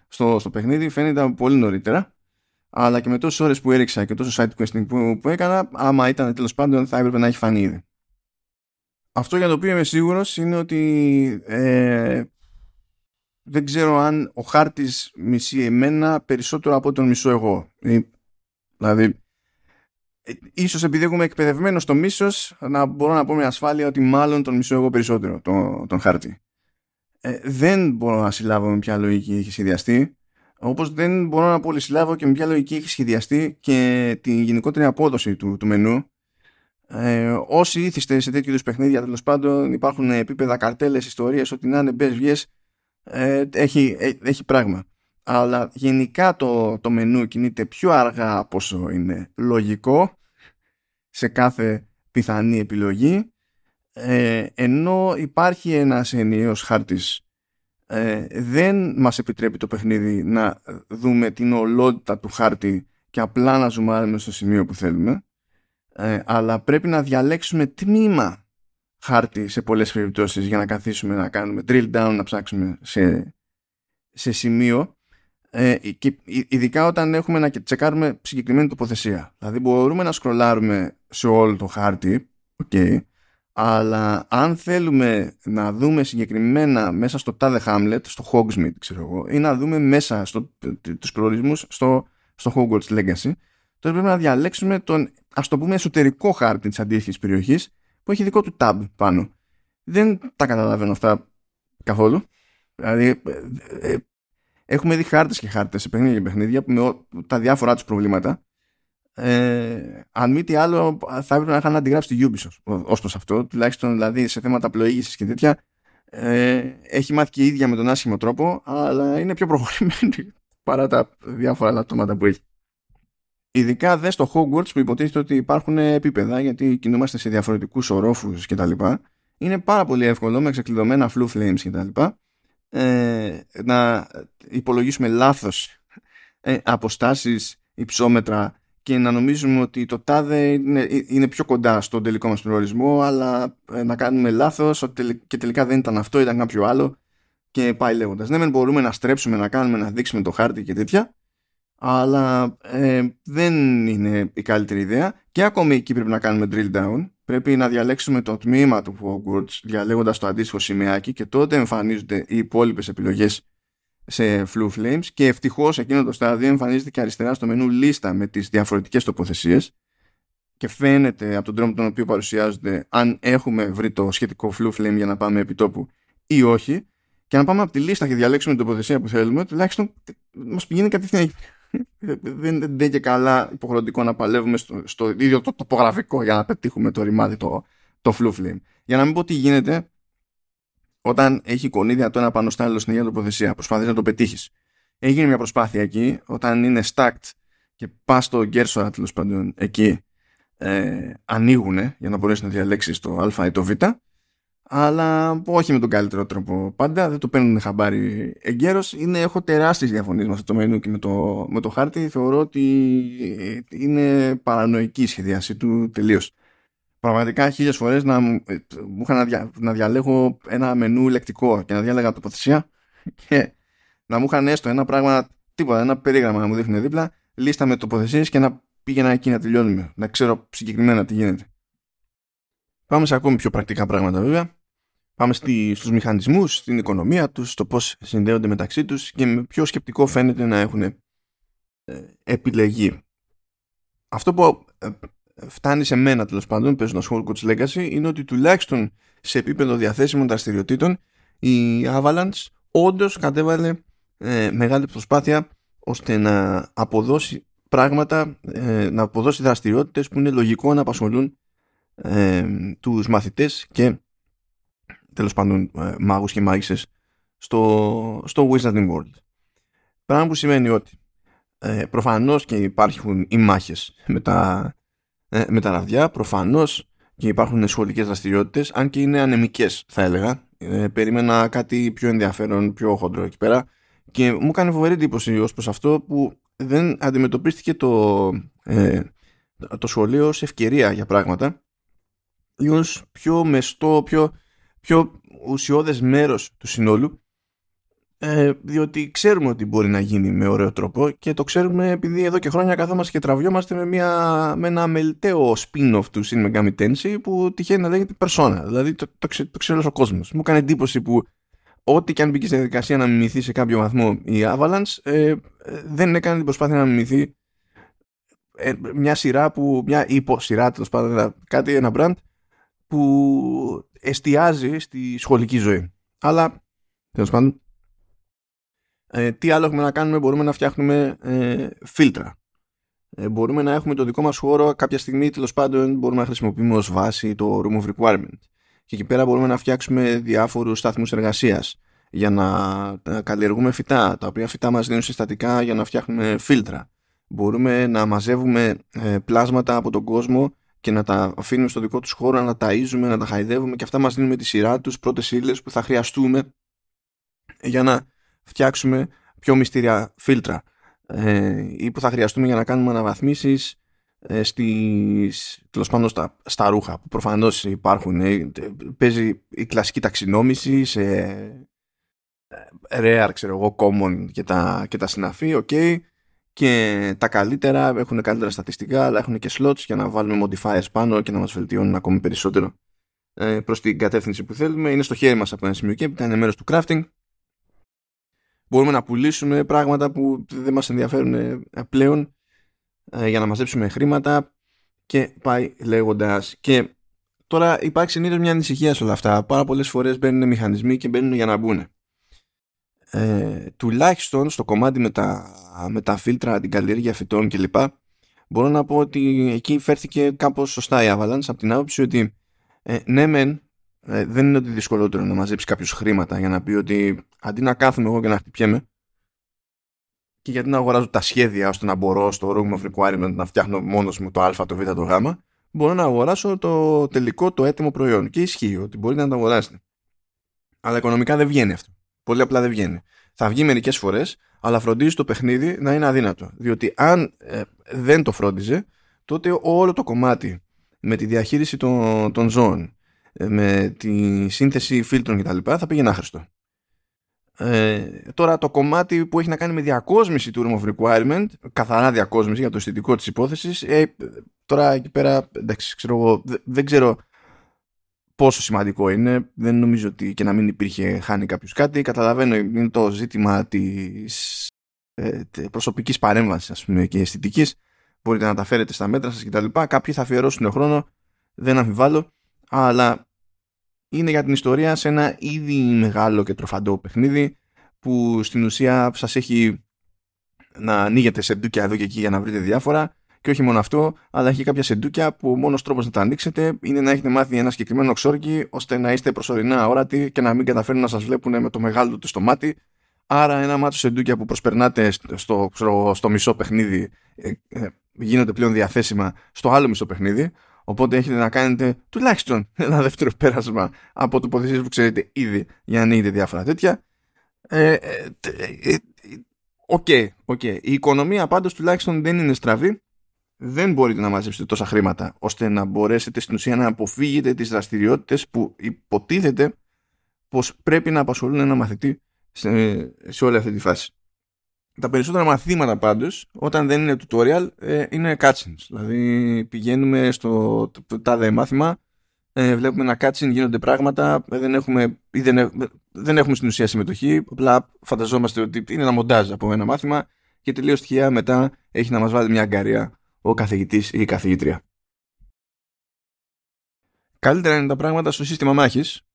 στο, στο παιχνίδι φαίνεται πολύ νωρίτερα αλλά και με τόσες ώρες που έριξα και τόσο side questing που, που έκανα άμα ήταν τέλος πάντων θα έπρεπε να έχει φανεί ήδη αυτό για το οποίο είμαι σίγουρος είναι ότι ε, δεν ξέρω αν ο χάρτης μισεί εμένα περισσότερο από τον μισώ εγώ. Δηλαδή, ε, ίσως επειδή έχουμε εκπαιδευμένο στο μίσος, να μπορώ να πω με ασφάλεια ότι μάλλον τον μισώ εγώ περισσότερο, τον, τον χάρτη. Ε, δεν μπορώ να συλλάβω με ποια λογική έχει σχεδιαστεί, όπως δεν μπορώ να πολυσυλλάβω και με ποια λογική έχει σχεδιαστεί και την γενικότερη απόδοση του, του μενού. Ε, όσοι ήθιστε σε τέτοιου είδους παιχνίδια, τέλος πάντων, υπάρχουν επίπεδα καρτέλες, ιστορίες, ότι να είναι μπες ε, έχει, ε, έχει πράγμα. Αλλά γενικά το, το μενού κινείται πιο αργά από όσο είναι λογικό σε κάθε πιθανή επιλογή ε, ενώ υπάρχει ένας ενιαίος χάρτης ε, δεν μας επιτρέπει το παιχνίδι να δούμε την ολότητα του χάρτη και απλά να ζουμάρουμε στο σημείο που θέλουμε. Ε, αλλά πρέπει να διαλέξουμε τμήμα χάρτη σε πολλές περιπτώσεις για να καθίσουμε να κάνουμε drill down, να ψάξουμε σε, σε σημείο. Ε, και ειδικά όταν έχουμε να τσεκάρουμε συγκεκριμένη τοποθεσία. Δηλαδή μπορούμε να σκρολάρουμε σε όλο το χάρτη, okay, αλλά αν θέλουμε να δούμε συγκεκριμένα μέσα στο τάδε Hamlet, στο Hogsmeade ξέρω εγώ, ή να δούμε μέσα στο, τους προορισμούς στο, στο Hogwarts Legacy, τότε πρέπει να διαλέξουμε τον ας το πούμε εσωτερικό χάρτη της αντίστοιχης περιοχής που έχει δικό του tab πάνω. Δεν τα καταλαβαίνω αυτά καθόλου. Δηλαδή, ε, ε, έχουμε δει χάρτες και χάρτες σε παιχνίδια και παιχνίδια με τα διάφορά τους προβλήματα. Ε, αν μη τι άλλο, θα έπρεπε να είχαν αντιγράψει τη Ubisoft ως προς αυτό. Τουλάχιστον δηλαδή σε θέματα πλοήγησης και τέτοια. Ε, έχει μάθει και η ίδια με τον άσχημο τρόπο, αλλά είναι πιο προχωρημένη παρά τα διάφορα λατώματα που έχει. Ειδικά δε στο Hogwarts που υποτίθεται ότι υπάρχουν επίπεδα γιατί κινούμαστε σε διαφορετικούς ορόφους κτλ. Είναι πάρα πολύ εύκολο με ξεκλειδωμένα flu flames κτλ. Ε, να υπολογίσουμε λάθος ε, αποστάσεις, υψόμετρα και να νομίζουμε ότι το τάδε είναι, είναι πιο κοντά στον τελικό μας προορισμό αλλά ε, να κάνουμε λάθος και τελικά δεν ήταν αυτό, ήταν κάποιο άλλο και πάει λέγοντας. Ναι, μπορούμε να στρέψουμε, να κάνουμε, να δείξουμε το χάρτη και τέτοια αλλά ε, δεν είναι η καλύτερη ιδέα και ακόμη εκεί πρέπει να κάνουμε drill down πρέπει να διαλέξουμε το τμήμα του Hogwarts διαλέγοντας το αντίστοιχο σημαίακι και τότε εμφανίζονται οι υπόλοιπες επιλογές σε Flu Flames και ευτυχώς εκείνο το στάδιο εμφανίζεται και αριστερά στο μενού λίστα με τις διαφορετικές τοποθεσίες και φαίνεται από τον τρόπο τον οποίο παρουσιάζονται αν έχουμε βρει το σχετικό Flu Flame για να πάμε επί τόπου ή όχι και να πάμε από τη λίστα και διαλέξουμε την τοποθεσία που θέλουμε τουλάχιστον μας πηγαίνει κατευθείαν δεν, είναι και καλά υποχρεωτικό να παλεύουμε στο, στο ίδιο το τοπογραφικό για να πετύχουμε το ρημάδι το, το flame. Για να μην πω τι γίνεται όταν έχει εικονίδια το ένα πάνω στο άλλο στην ίδια τοποθεσία. Προσπαθεί να το πετύχεις. Έγινε μια προσπάθεια εκεί όταν είναι stacked και πας στο γκέρσορα τέλος πάντων εκεί ε, ανοίγουν για να μπορέσεις να διαλέξεις το α ή το β αλλά όχι με τον καλύτερο τρόπο πάντα, δεν το παίρνουν χαμπάρι εγκαίρως. Είναι, έχω τεράστιες διαφωνίες με αυτό το μενού και με το, με το χάρτη. Θεωρώ ότι είναι παρανοϊκή η σχεδιάση του τελείως. Πραγματικά χίλιες φορές να, μου είχαν να, δια, να διαλέγω ένα μενού λεκτικό και να διάλεγα τοποθεσία και να μου είχαν έστω ένα πράγμα, τίποτα, ένα περίγραμμα να μου δείχνουν δίπλα, λίστα με τοποθεσίες και να πήγαινα εκεί να τελειώνουμε, να ξέρω συγκεκριμένα τι γίνεται. Πάμε σε ακόμη πιο πρακτικά πράγματα βέβαια. Πάμε στη, στους μηχανισμούς, στην οικονομία τους, στο πώς συνδέονται μεταξύ τους και με πιο σκεπτικό φαίνεται να έχουν ε, επιλεγεί. Αυτό που ε, φτάνει σε μένα τέλος πάντων παίζοντας Hogwarts Legacy είναι ότι τουλάχιστον σε επίπεδο διαθέσιμων δραστηριοτήτων η Avalanche όντως κατέβαλε ε, μεγάλη προσπάθεια ώστε να αποδώσει πράγματα, ε, να αποδώσει δραστηριότητες που είναι λογικό να απασχολούν ε, τους μαθητές και τέλος πάντων ε, μάγους και μάγισσες στο, στο Wizarding World. Πράγμα που σημαίνει ότι ε, προφανώς και υπάρχουν οι μάχες με τα, ε, με τα ραβδιά, προφανώς και υπάρχουν σχολικές δραστηριότητες, αν και είναι ανεμικές θα έλεγα. Ε, περίμενα κάτι πιο ενδιαφέρον, πιο χοντρό εκεί πέρα. Και μου έκανε φοβερή εντύπωση ως προς αυτό που δεν αντιμετωπίστηκε το, ε, το σχολείο ως ευκαιρία για πράγματα. Ή ως πιο μεστό, πιο, πιο ουσιώδες μέρος του συνόλου ε, διότι ξέρουμε ότι μπορεί να γίνει με ωραίο τρόπο και το ξέρουμε επειδή εδώ και χρόνια καθόμαστε και τραβιόμαστε με, μια, με ένα μελταίο spin-off του Shin Megami Tensei που τυχαίνει να λέγεται Persona. Δηλαδή το, το, το, το ξέρει ο κόσμος. Μου έκανε εντύπωση που ό,τι και αν μπήκε στη διαδικασία να μιμηθεί σε κάποιο βαθμό η Avalanche ε, δεν έκανε την προσπάθεια να μιμηθεί ε, μια σειρά που, μια υποσυρά τέλος πάντων, κάτι, ένα brand που εστιάζει στη σχολική ζωή. Αλλά τέλος πάντων ε, τι άλλο έχουμε να κάνουμε, μπορούμε να φτιάχνουμε ε, φίλτρα. Ε, μπορούμε να έχουμε το δικό μας χώρο, κάποια στιγμή τέλος πάντων μπορούμε να χρησιμοποιούμε ως βάση το Room of Requirement. Και εκεί πέρα μπορούμε να φτιάξουμε διάφορους στάθμους εργασίας για να καλλιεργούμε φυτά, τα οποία φυτά μας δίνουν συστατικά για να φτιάχνουμε φίλτρα. Μπορούμε να μαζεύουμε ε, πλάσματα από τον κόσμο και να τα αφήνουμε στο δικό τους χώρο, να τα ταΐζουμε, να τα χαϊδεύουμε και αυτά μας δίνουν με τη σειρά τους πρώτες ύλες που θα χρειαστούμε για να φτιάξουμε πιο μυστήρια φίλτρα ε, ή που θα χρειαστούμε για να κάνουμε αναβαθμίσεις ε, στις, τέλος πάντων στα, στα ρούχα που προφανώς υπάρχουν. Ε, παίζει η κλασική ταξινόμηση σε ε, rare, ξέρω εγώ, common και τα, και τα συναφή, ok. Και τα καλύτερα έχουν καλύτερα στατιστικά, αλλά έχουν και slots για να βάλουμε modifiers πάνω και να μας βελτιώνουν ακόμη περισσότερο ε, προς την κατεύθυνση που θέλουμε. Είναι στο χέρι μας από ένα σημείο και είναι μέρος του crafting μπορούμε να πουλήσουμε πράγματα που δεν μας ενδιαφέρουν ε, πλέον ε, για να μαζέψουμε χρήματα και πάει λέγοντας. Και τώρα υπάρχει συνήθως μια ανησυχία σε όλα αυτά. Πάρα πολλές φορές μπαίνουν μηχανισμοί και μπαίνουν για να μπουν. Ε, τουλάχιστον στο κομμάτι με τα, με τα φίλτρα, την καλλιέργεια φυτών κλπ μπορώ να πω ότι εκεί φέρθηκε κάπως σωστά η Avalanche από την άποψη ότι ε, ναι μεν ε, δεν είναι ότι δυσκολότερο να μαζέψεις κάποιο χρήματα για να πει ότι αντί να κάθομαι εγώ και να χτυπιέμαι και γιατί να αγοράζω τα σχέδια ώστε να μπορώ στο room of requirement να φτιάχνω μόνος μου το α, το β, το γ μπορώ να αγοράσω το τελικό, το έτοιμο προϊόν και ισχύει ότι μπορείτε να το αγοράσετε αλλά οικονομικά δεν βγαίνει αυτό πολύ απλά δεν βγαίνει θα βγει μερικές φορές αλλά φροντίζει το παιχνίδι να είναι αδύνατο διότι αν ε, δεν το φρόντιζε τότε όλο το κομμάτι με τη διαχείριση των, των ζώων ε, με τη σύνθεση φίλτρων κτλ. θα πήγαινε άχρηστο. Ε, τώρα το κομμάτι που έχει να κάνει με διακόσμηση του Room of Requirement, καθαρά διακόσμηση για το αισθητικό της υπόθεσης, ε, τώρα εκεί πέρα εντάξει, ξέρω, δεν ξέρω πόσο σημαντικό είναι. Δεν νομίζω ότι και να μην υπήρχε χάνει κάποιος κάτι. Καταλαβαίνω είναι το ζήτημα της ε, προσωπικής παρέμβασης ας πούμε, και αισθητικής. Μπορείτε να τα φέρετε στα μέτρα σας κτλ. Κάποιοι θα αφιερώσουν χρόνο, δεν αμφιβάλλω αλλά είναι για την ιστορία σε ένα ήδη μεγάλο και τροφαντό παιχνίδι που στην ουσία σας έχει να ανοίγετε σεντούκια εδώ και εκεί για να βρείτε διάφορα και όχι μόνο αυτό, αλλά έχει κάποια σεντούκια που ο μόνος τρόπος να τα ανοίξετε είναι να έχετε μάθει ένα συγκεκριμένο ξόρκι ώστε να είστε προσωρινά αόρατοι και να μην καταφέρουν να σας βλέπουν με το μεγάλο τους στο μάτι. Άρα ένα μάτσο σεντούκια που προσπερνάτε στο, στο, στο μισό παιχνίδι ε, ε, γίνονται πλέον διαθέσιμα στο άλλο μισό παιχνίδι Οπότε έχετε να κάνετε τουλάχιστον ένα δεύτερο πέρασμα από τοποθεσίε που ξέρετε ήδη για να ανοίγετε διάφορα τέτοια. Ε, ε, ε, οκ, ε, okay, okay. Η οικονομία πάντως τουλάχιστον δεν είναι στραβή. Δεν μπορείτε να μαζέψετε τόσα χρήματα ώστε να μπορέσετε στην ουσία να αποφύγετε τις δραστηριότητες που υποτίθεται πως πρέπει να απασχολούν ένα μαθητή σε, σε όλη αυτή τη φάση. Τα περισσότερα μαθήματα πάντως, όταν δεν είναι tutorial, ε, είναι cutscenes. Δηλαδή πηγαίνουμε στο τάδε μάθημα, ε, βλέπουμε ένα cutscene, γίνονται πράγματα, ε, δεν έχουμε, ή δεν, δεν έχουμε στην ουσία συμμετοχή, απλά φανταζόμαστε ότι είναι ένα μοντάζ από ένα μάθημα και τελείως τυχαία μετά έχει να μας βάλει μια αγκαρία ο καθηγητής ή η καθηγήτρια. Καλύτερα είναι τα πράγματα στο σύστημα μάχης,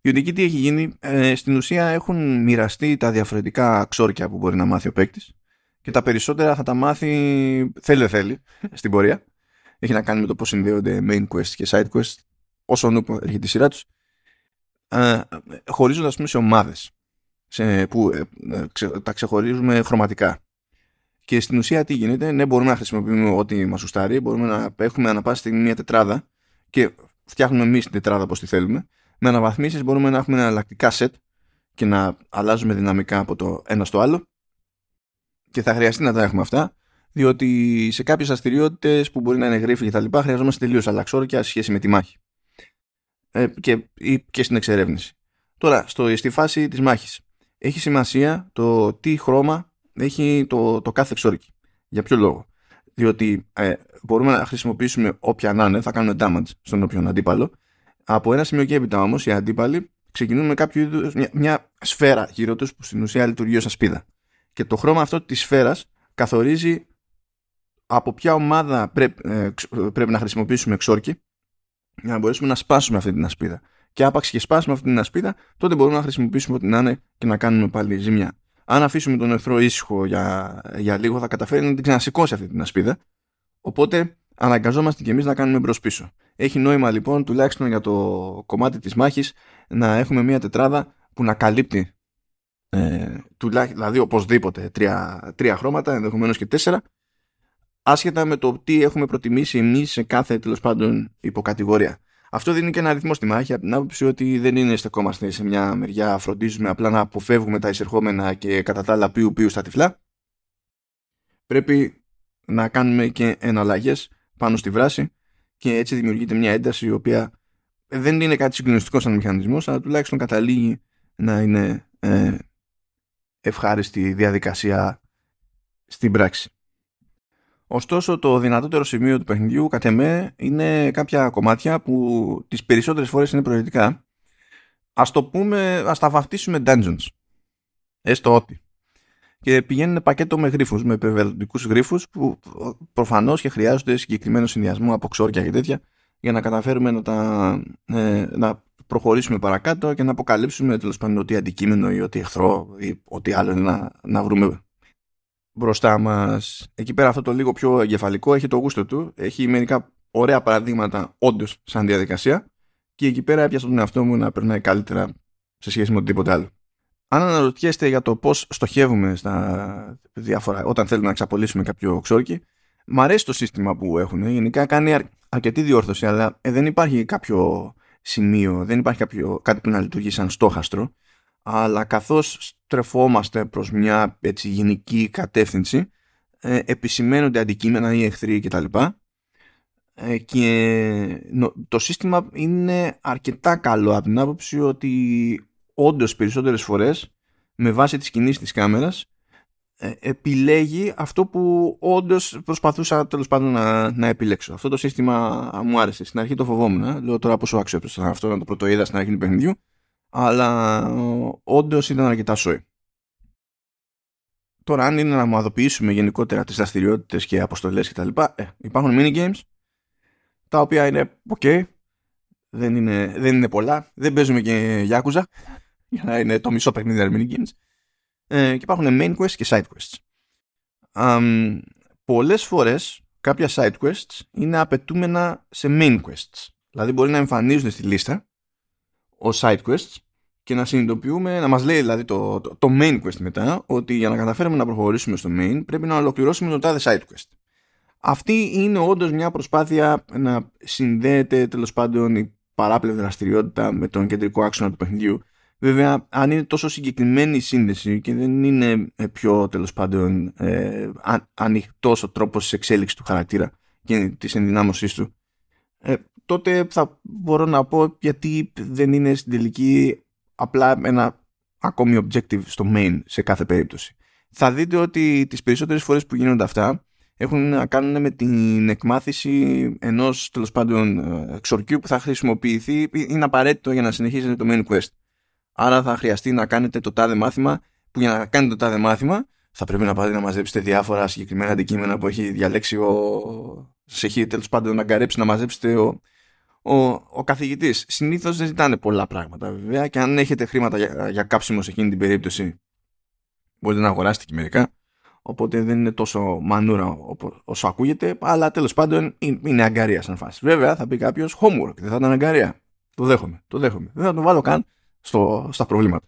διότι εκεί τι έχει γίνει, ε, στην ουσία έχουν μοιραστεί τα διαφορετικά ξόρκια που μπορεί να μάθει ο παίκτης και τα περισσότερα θα τα μάθει θέλει δεν θέλει στην πορεία. Έχει να κάνει με το πώς συνδέονται main quest και side quest όσο νου έρχεται η σειρά τους. Ε, χωρίζοντας σε ομάδες. σε, που ε, ε, τα ξεχωρίζουμε χρωματικά. Και στην ουσία τι γίνεται, ναι μπορούμε να χρησιμοποιούμε ό,τι μας ουστάρει, μπορούμε να έχουμε ανα πάση στιγμή μια τετράδα και φτιάχνουμε εμείς την τετράδα όπως τη θέλουμε. Με αναβαθμίσεις μπορούμε να έχουμε εναλλακτικά set και να αλλάζουμε δυναμικά από το ένα στο άλλο και θα χρειαστεί να τα έχουμε αυτά διότι σε κάποιες δραστηριότητες που μπορεί να είναι γρήφοι και τα λοιπά χρειαζόμαστε τελείως αλλαξόρκια σε σχέση με τη μάχη ε, και, και στην εξερεύνηση. Τώρα, στο, στη φάση της μάχης έχει σημασία το τι χρώμα έχει το, το κάθε εξόρκι. Για ποιο λόγο; Διότι ε, μπορούμε να χρησιμοποιήσουμε όποια να είναι, θα κάνουμε damage στον όποιον αντίπαλο. Από ένα σημείο και έπειτα όμως οι αντίπαλοι ξεκινούν με κάποιο είδους, μια, μια σφαίρα γύρω τους που στην ουσία λειτουργεί ως ασπίδα. Και το χρώμα αυτό της σφαίρας καθορίζει από ποια ομάδα πρέπει, ε, πρέπει να χρησιμοποιήσουμε εξόρκι για να μπορέσουμε να σπάσουμε αυτή την ασπίδα. Και άπαξ και σπάσουμε αυτή την ασπίδα, τότε μπορούμε να χρησιμοποιήσουμε ό,τι να είναι και να κάνουμε πάλι ζημιά. Αν αφήσουμε τον εχθρό ήσυχο για, για λίγο, θα καταφέρει να την ξανασηκώσει αυτή την ασπίδα. Οπότε αναγκαζόμαστε και εμείς να κάνουμε μπρος πίσω. Έχει νόημα λοιπόν, τουλάχιστον για το κομμάτι της μάχης, να έχουμε μια τετράδα που να καλύπτει ε, δηλαδή οπωσδήποτε τρία, τρία χρώματα, ενδεχομένως και τέσσερα, άσχετα με το τι έχουμε προτιμήσει εμείς σε κάθε τέλος πάντων υποκατηγορία. Αυτό δίνει και ένα αριθμό στη μάχη από την άποψη ότι δεν είναι στεκόμαστε σε μια μεριά, φροντίζουμε απλά να αποφεύγουμε τα εισερχόμενα και κατά τα άλλα πίου πίου στα τυφλά. Πρέπει να κάνουμε και εναλλαγές πάνω στη βράση και έτσι δημιουργείται μια ένταση η οποία δεν είναι κάτι συγκλονιστικό σαν μηχανισμός, αλλά τουλάχιστον καταλήγει να είναι ε, ευχάριστη διαδικασία στην πράξη. Ωστόσο το δυνατότερο σημείο του παιχνιδιού κατ' εμέ είναι κάποια κομμάτια που τις περισσότερες φορές είναι προαιρετικά. Ας το πούμε, ας τα βαφτίσουμε dungeons. Έστω ότι. Και πηγαίνουν πακέτο με γρίφους, με περιβαλλοντικούς γρίφους που προφανώς και χρειάζονται συγκεκριμένο συνδυασμό από ξόρκια και τέτοια για να καταφέρουμε να, τα, ε, να προχωρήσουμε παρακάτω και να αποκαλύψουμε τέλος πάντων ότι αντικείμενο ή ότι εχθρό ή ό,τι άλλο να, να βρούμε μπροστά μας. Εκεί πέρα αυτό το λίγο πιο εγκεφαλικό έχει το γούστο του. Έχει μερικά ωραία παραδείγματα όντως σαν διαδικασία. Και εκεί πέρα έπιασα τον εαυτό μου να περνάει καλύτερα σε σχέση με οτιδήποτε άλλο. Αν αναρωτιέστε για το πώς στοχεύουμε στα διάφορα, όταν θέλουμε να εξαπολύσουμε κάποιο ξόρκι, μ' αρέσει το σύστημα που έχουν. Γενικά κάνει αρκετή διόρθωση, αλλά ε, δεν υπάρχει κάποιο σημείο, δεν υπάρχει κάποιο, κάτι που να λειτουργεί σαν στόχαστρο αλλά καθώς στρεφόμαστε προς μια έτσι, γενική κατεύθυνση ε, επισημαίνονται αντικείμενα ή εχθροί κτλ. Ε, και το σύστημα είναι αρκετά καλό από την άποψη ότι όντως περισσότερες φορές με βάση τις κινήσεις της κάμερας ε, επιλέγει αυτό που όντως προσπαθούσα τέλος πάντων να, να επιλέξω. Αυτό το σύστημα μου άρεσε. Στην αρχή το φοβόμουν. Λέω τώρα πόσο αξιόπιστο αυτό να το πρώτο είδα στην αρχή του παιχνιδιού αλλά όντως ήταν αρκετά σοϊ. Τώρα, αν είναι να ομαδοποιήσουμε γενικότερα τις δραστηριότητες και αποστολές κτλ., ε, υπάρχουν minigames τα οποία είναι ok, δεν είναι, δεν είναι πολλά, δεν παίζουμε και Yakuza για να είναι το μισό παιχνίδι minigames. Ε, και υπάρχουν main quests και side quests. Um, πολλές φορές κάποια side quests είναι απαιτούμενα σε main quests. Δηλαδή μπορεί να εμφανίζονται στη λίστα ως side quests και να συνειδητοποιούμε, να μας λέει δηλαδή το, το, το main quest μετά, ότι για να καταφέρουμε να προχωρήσουμε στο main πρέπει να ολοκληρώσουμε το τάδε side quest. Αυτή είναι όντως μια προσπάθεια να συνδέεται τέλος πάντων η παράπλευρη δραστηριότητα με τον κεντρικό άξονα του παιχνιδιού. Βέβαια, αν είναι τόσο συγκεκριμένη η σύνδεση και δεν είναι ε, πιο τέλος πάντων ε, ανοιχτό ο τρόπο της εξέλιξης του χαρακτήρα και της ενδυνάμωσής του, ε, τότε θα μπορώ να πω γιατί δεν είναι στην τελική απλά ένα ακόμη objective στο main σε κάθε περίπτωση. Θα δείτε ότι τις περισσότερες φορές που γίνονται αυτά έχουν να κάνουν με την εκμάθηση ενός τέλος πάντων εξορκίου που θα χρησιμοποιηθεί είναι απαραίτητο για να συνεχίσετε το main quest. Άρα θα χρειαστεί να κάνετε το τάδε μάθημα που για να κάνετε το τάδε μάθημα θα πρέπει να πάτε να μαζέψετε διάφορα συγκεκριμένα αντικείμενα που έχει διαλέξει ο... σε έχει τέλος πάντων να αγκαρέψει να μαζέψετε ο, ο, ο καθηγητής. Συνήθως δεν ζητάνε πολλά πράγματα βέβαια και αν έχετε χρήματα για, για κάψιμο σε εκείνη την περίπτωση μπορείτε να αγοράσετε και μερικά. Οπότε δεν είναι τόσο μανούρα όσο ακούγεται, αλλά τέλος πάντων είναι αγκαρία σαν φάση. Βέβαια θα πει κάποιος homework, δεν θα ήταν αγκαρία. Το δέχομαι, το δέχομαι. Δεν θα το βάλω καν στο, στα προβλήματα.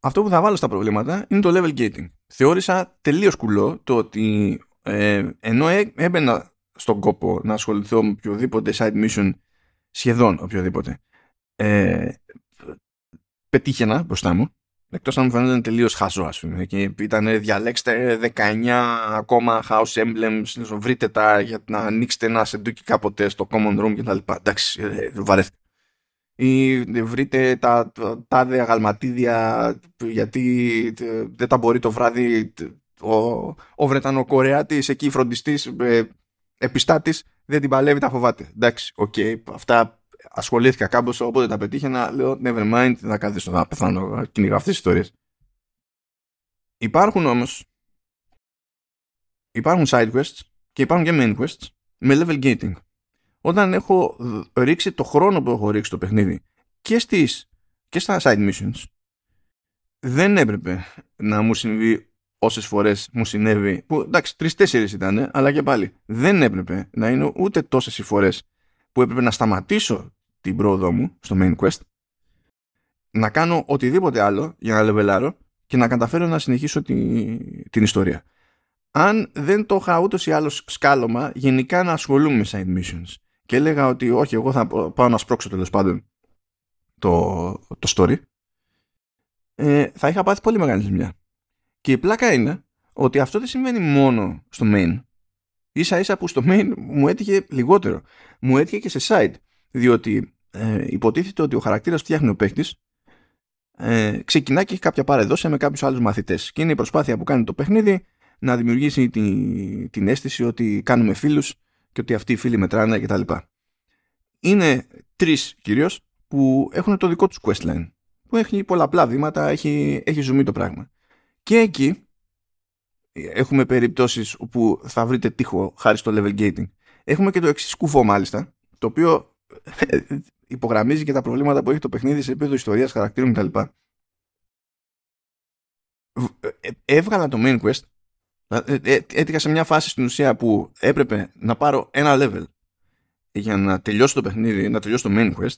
αυτό που θα βάλω στα προβλήματα είναι το level gating. Θεώρησα τελείως κουλό το ότι ε, ενώ έμπαινα στον κόπο να ασχοληθώ με οποιοδήποτε side mission, σχεδόν οποιοδήποτε, ε, πετύχαινα μπροστά μου, εκτός αν μου φαίνονταν τελείως χαζό, ας πούμε. Και ήταν διαλέξτε 19 ακόμα house emblems, βρείτε τα για να ανοίξετε ένα σεντούκι κάποτε στο common room κτλ. Εντάξει, ε, βαρέθηκα ή βρείτε τα τάδε αγαλματίδια γιατί δεν τα μπορεί το βράδυ ο, ο Βρετανοκορεάτης εκεί φροντιστής ε, επιστάτης δεν την παλεύει τα φοβάται. Εντάξει OK okay, αυτά ασχολήθηκα κάμποσο οπότε τα πετύχαινα λέω never mind δεν θα στο να πεθάνω κυνηγώντας αυτές τις ιστορίες. Υπάρχουν όμως υπάρχουν side quests και υπάρχουν και main quests με level gating όταν έχω ρίξει το χρόνο που έχω ρίξει το παιχνίδι και, στις, και στα side missions δεν έπρεπε να μου συμβεί όσες φορές μου συνέβη. Που εντάξει, τρει-τέσσερι ήταν, αλλά και πάλι δεν έπρεπε να είναι ούτε τόσες οι φορές που έπρεπε να σταματήσω την πρόοδό μου στο main quest, να κάνω οτιδήποτε άλλο για να λεβελάρω και να καταφέρω να συνεχίσω την ιστορία. Αν δεν το είχα ούτως ή άλλως σκάλωμα, γενικά να ασχολούμαι με side missions και έλεγα ότι όχι, εγώ θα πάω να σπρώξω τέλος πάντων το, το story, ε, θα είχα πάθει πολύ μεγάλη ζημιά. Και η πλάκα είναι ότι αυτό δεν σημαίνει μόνο στο main. Ίσα ίσα που στο main μου έτυχε λιγότερο. Μου έτυχε και σε side. Διότι ε, υποτίθεται ότι ο χαρακτήρας που φτιάχνει ο παίχτης ε, ξεκινά και έχει κάποια παρεδόση με κάποιους άλλους μαθητές. Και είναι η προσπάθεια που κάνει το παιχνίδι να δημιουργήσει την, την αίσθηση ότι κάνουμε φίλους και ότι αυτοί οι φίλοι μετράνε κτλ. Είναι τρεις κυρίως που έχουν το δικό τους questline. Που έχει πολλαπλά βήματα, έχει, έχει ζουμί το πράγμα. Και εκεί έχουμε περιπτώσεις όπου θα βρείτε τείχο χάρη στο level gating. Έχουμε και το εξής κουφό μάλιστα, το οποίο ε, υπογραμμίζει και τα προβλήματα που έχει το παιχνίδι σε επίπεδο ιστορίας, χαρακτήρων κτλ. Ε, έβγαλα το main quest ε, έτυχα σε μια φάση στην ουσία που έπρεπε να πάρω ένα level για να τελειώσω το παιχνίδι, να τελειώσω το main quest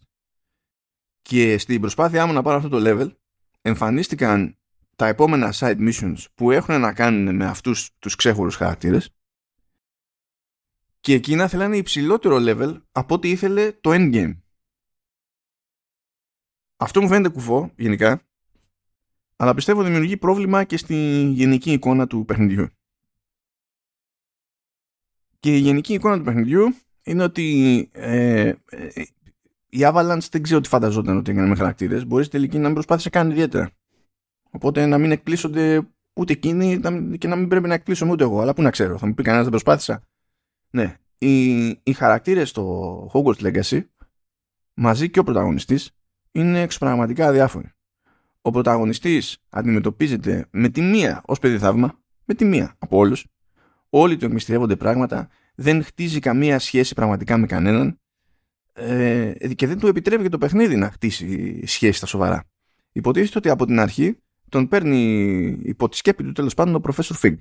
και στην προσπάθειά μου να πάρω αυτό το level εμφανίστηκαν τα επόμενα side missions που έχουν να κάνουν με αυτούς τους ξέχωρους χαρακτήρες και εκείνα θέλανε υψηλότερο level από ό,τι ήθελε το endgame. Αυτό μου φαίνεται κουφό γενικά αλλά πιστεύω δημιουργεί πρόβλημα και στη γενική εικόνα του παιχνιδιού. Και η γενική εικόνα του παιχνιδιού είναι ότι ε, ε η Avalanche δεν ξέρω τι φανταζόταν ότι έκανε με χαρακτήρες. Μπορείς στη τελική να μην προσπάθησες καν ιδιαίτερα. Οπότε να μην εκπλήσονται ούτε εκείνοι και να μην πρέπει να εκπλήσω ούτε εγώ. Αλλά πού να ξέρω, θα μου πει κανένας δεν προσπάθησα. Ναι. Οι, οι χαρακτήρες στο Hogwarts Legacy μαζί και ο πρωταγωνιστής είναι εξωπραγματικά διάφοροι. Ο πρωταγωνιστής αντιμετωπίζεται με τη μία ως παιδί θαύμα, με τη μία από όλους. Όλοι του εκμυστηρεύονται πράγματα, δεν χτίζει καμία σχέση πραγματικά με κανέναν ε, και δεν του επιτρέπει και το παιχνίδι να χτίσει σχέση στα σοβαρά. Υποτίθεται ότι από την αρχή τον παίρνει υπό τη σκέπη του τέλος πάντων ο Professor Fig.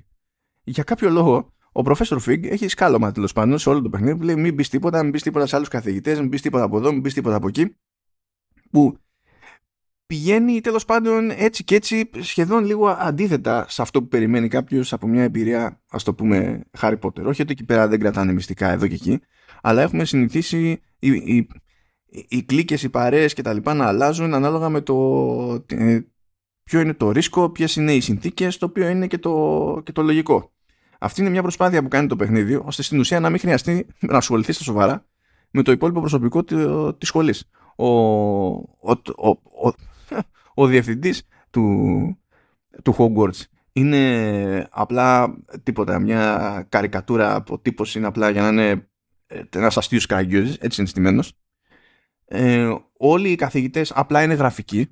Για κάποιο λόγο ο Professor Fig έχει σκάλωμα τέλος πάντων σε όλο το παιχνίδι που λέει μην μπεις τίποτα, μην μπεις τίποτα σε άλλους καθηγητές, μην μπεις τίποτα από εδώ, μην μπεις τίποτα από εκεί. Που πηγαίνει τέλος πάντων έτσι και έτσι σχεδόν λίγο αντίθετα σε αυτό που περιμένει κάποιος από μια εμπειρία, ας το πούμε, Harry Potter. Όχι ότι εκεί πέρα δεν κρατάνε μυστικά εδώ και εκεί, αλλά έχουμε συνηθίσει οι, οι, οι κλίκες, οι παρέες και τα λοιπά να αλλάζουν ανάλογα με το ε, ποιο είναι το ρίσκο, ποιες είναι οι συνθήκες, το οποίο είναι και το, και το λογικό. Αυτή είναι μια προσπάθεια που κάνει το παιχνίδι, ώστε στην ουσία να μην χρειαστεί να ασχοληθεί στα σοβαρά με το υπόλοιπο προσωπικό τη σχολής. Ο, ο, ο, ο, ο διευθυντής του, του Hogwarts είναι απλά τίποτα, μια καρικατούρα από τύπος είναι απλά για να είναι ε, ένας αστείος καραγκιόζης, έτσι είναι στημένος. Ε, όλοι οι καθηγητές απλά είναι γραφικοί.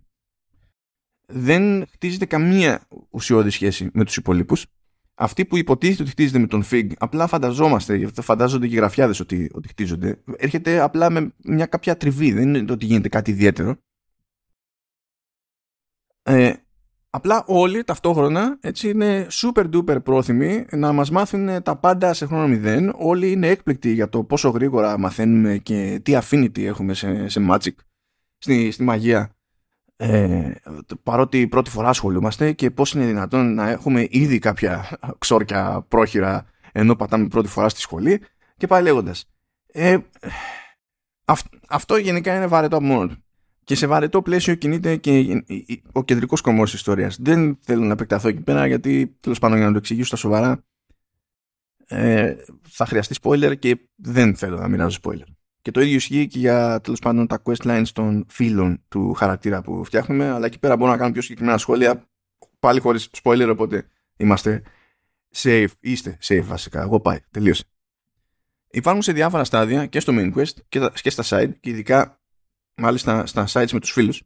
Δεν χτίζεται καμία ουσιώδη σχέση με τους υπολείπους. Αυτοί που υποτίθεται ότι χτίζεται με τον Fig, απλά φανταζόμαστε, φαντάζονται και οι γραφιάδες ότι, ότι χτίζονται. Έρχεται απλά με μια κάποια τριβή, δεν είναι ότι γίνεται κάτι ιδιαίτερο. Ε, Απλά όλοι ταυτόχρονα έτσι είναι super duper πρόθυμοι να μας μάθουν τα πάντα σε χρόνο μηδέν. Όλοι είναι έκπληκτοι για το πόσο γρήγορα μαθαίνουμε και τι affinity έχουμε σε, σε magic, στη, στη μαγεία. ε, παρότι πρώτη φορά ασχολούμαστε και πώς είναι δυνατόν να έχουμε ήδη κάποια ξόρκια πρόχειρα ενώ πατάμε πρώτη φορά στη σχολή και πάει λέγοντας. Ε, αυτό γενικά είναι βαρετό από μόνος του. Και σε βαρετό πλαίσιο κινείται και ο κεντρικός κομμός της ιστορίας. Δεν θέλω να επεκταθώ εκεί πέρα γιατί τέλος πάντων για να το εξηγήσω στα σοβαρά ε, θα χρειαστεί spoiler και δεν θέλω να μοιράζω spoiler. Και το ίδιο ισχύει και για τέλος πάντων τα quest lines των φίλων του χαρακτήρα που φτιάχνουμε. Αλλά εκεί πέρα μπορώ να κάνω πιο συγκεκριμένα σχόλια. Πάλι χωρίς spoiler, οπότε είμαστε safe. Είστε safe βασικά. Εγώ πάει. Τελείωσε. Υπάρχουν σε διάφορα στάδια και στο main quest και στα side και ειδικά μάλιστα στα sites με τους φίλους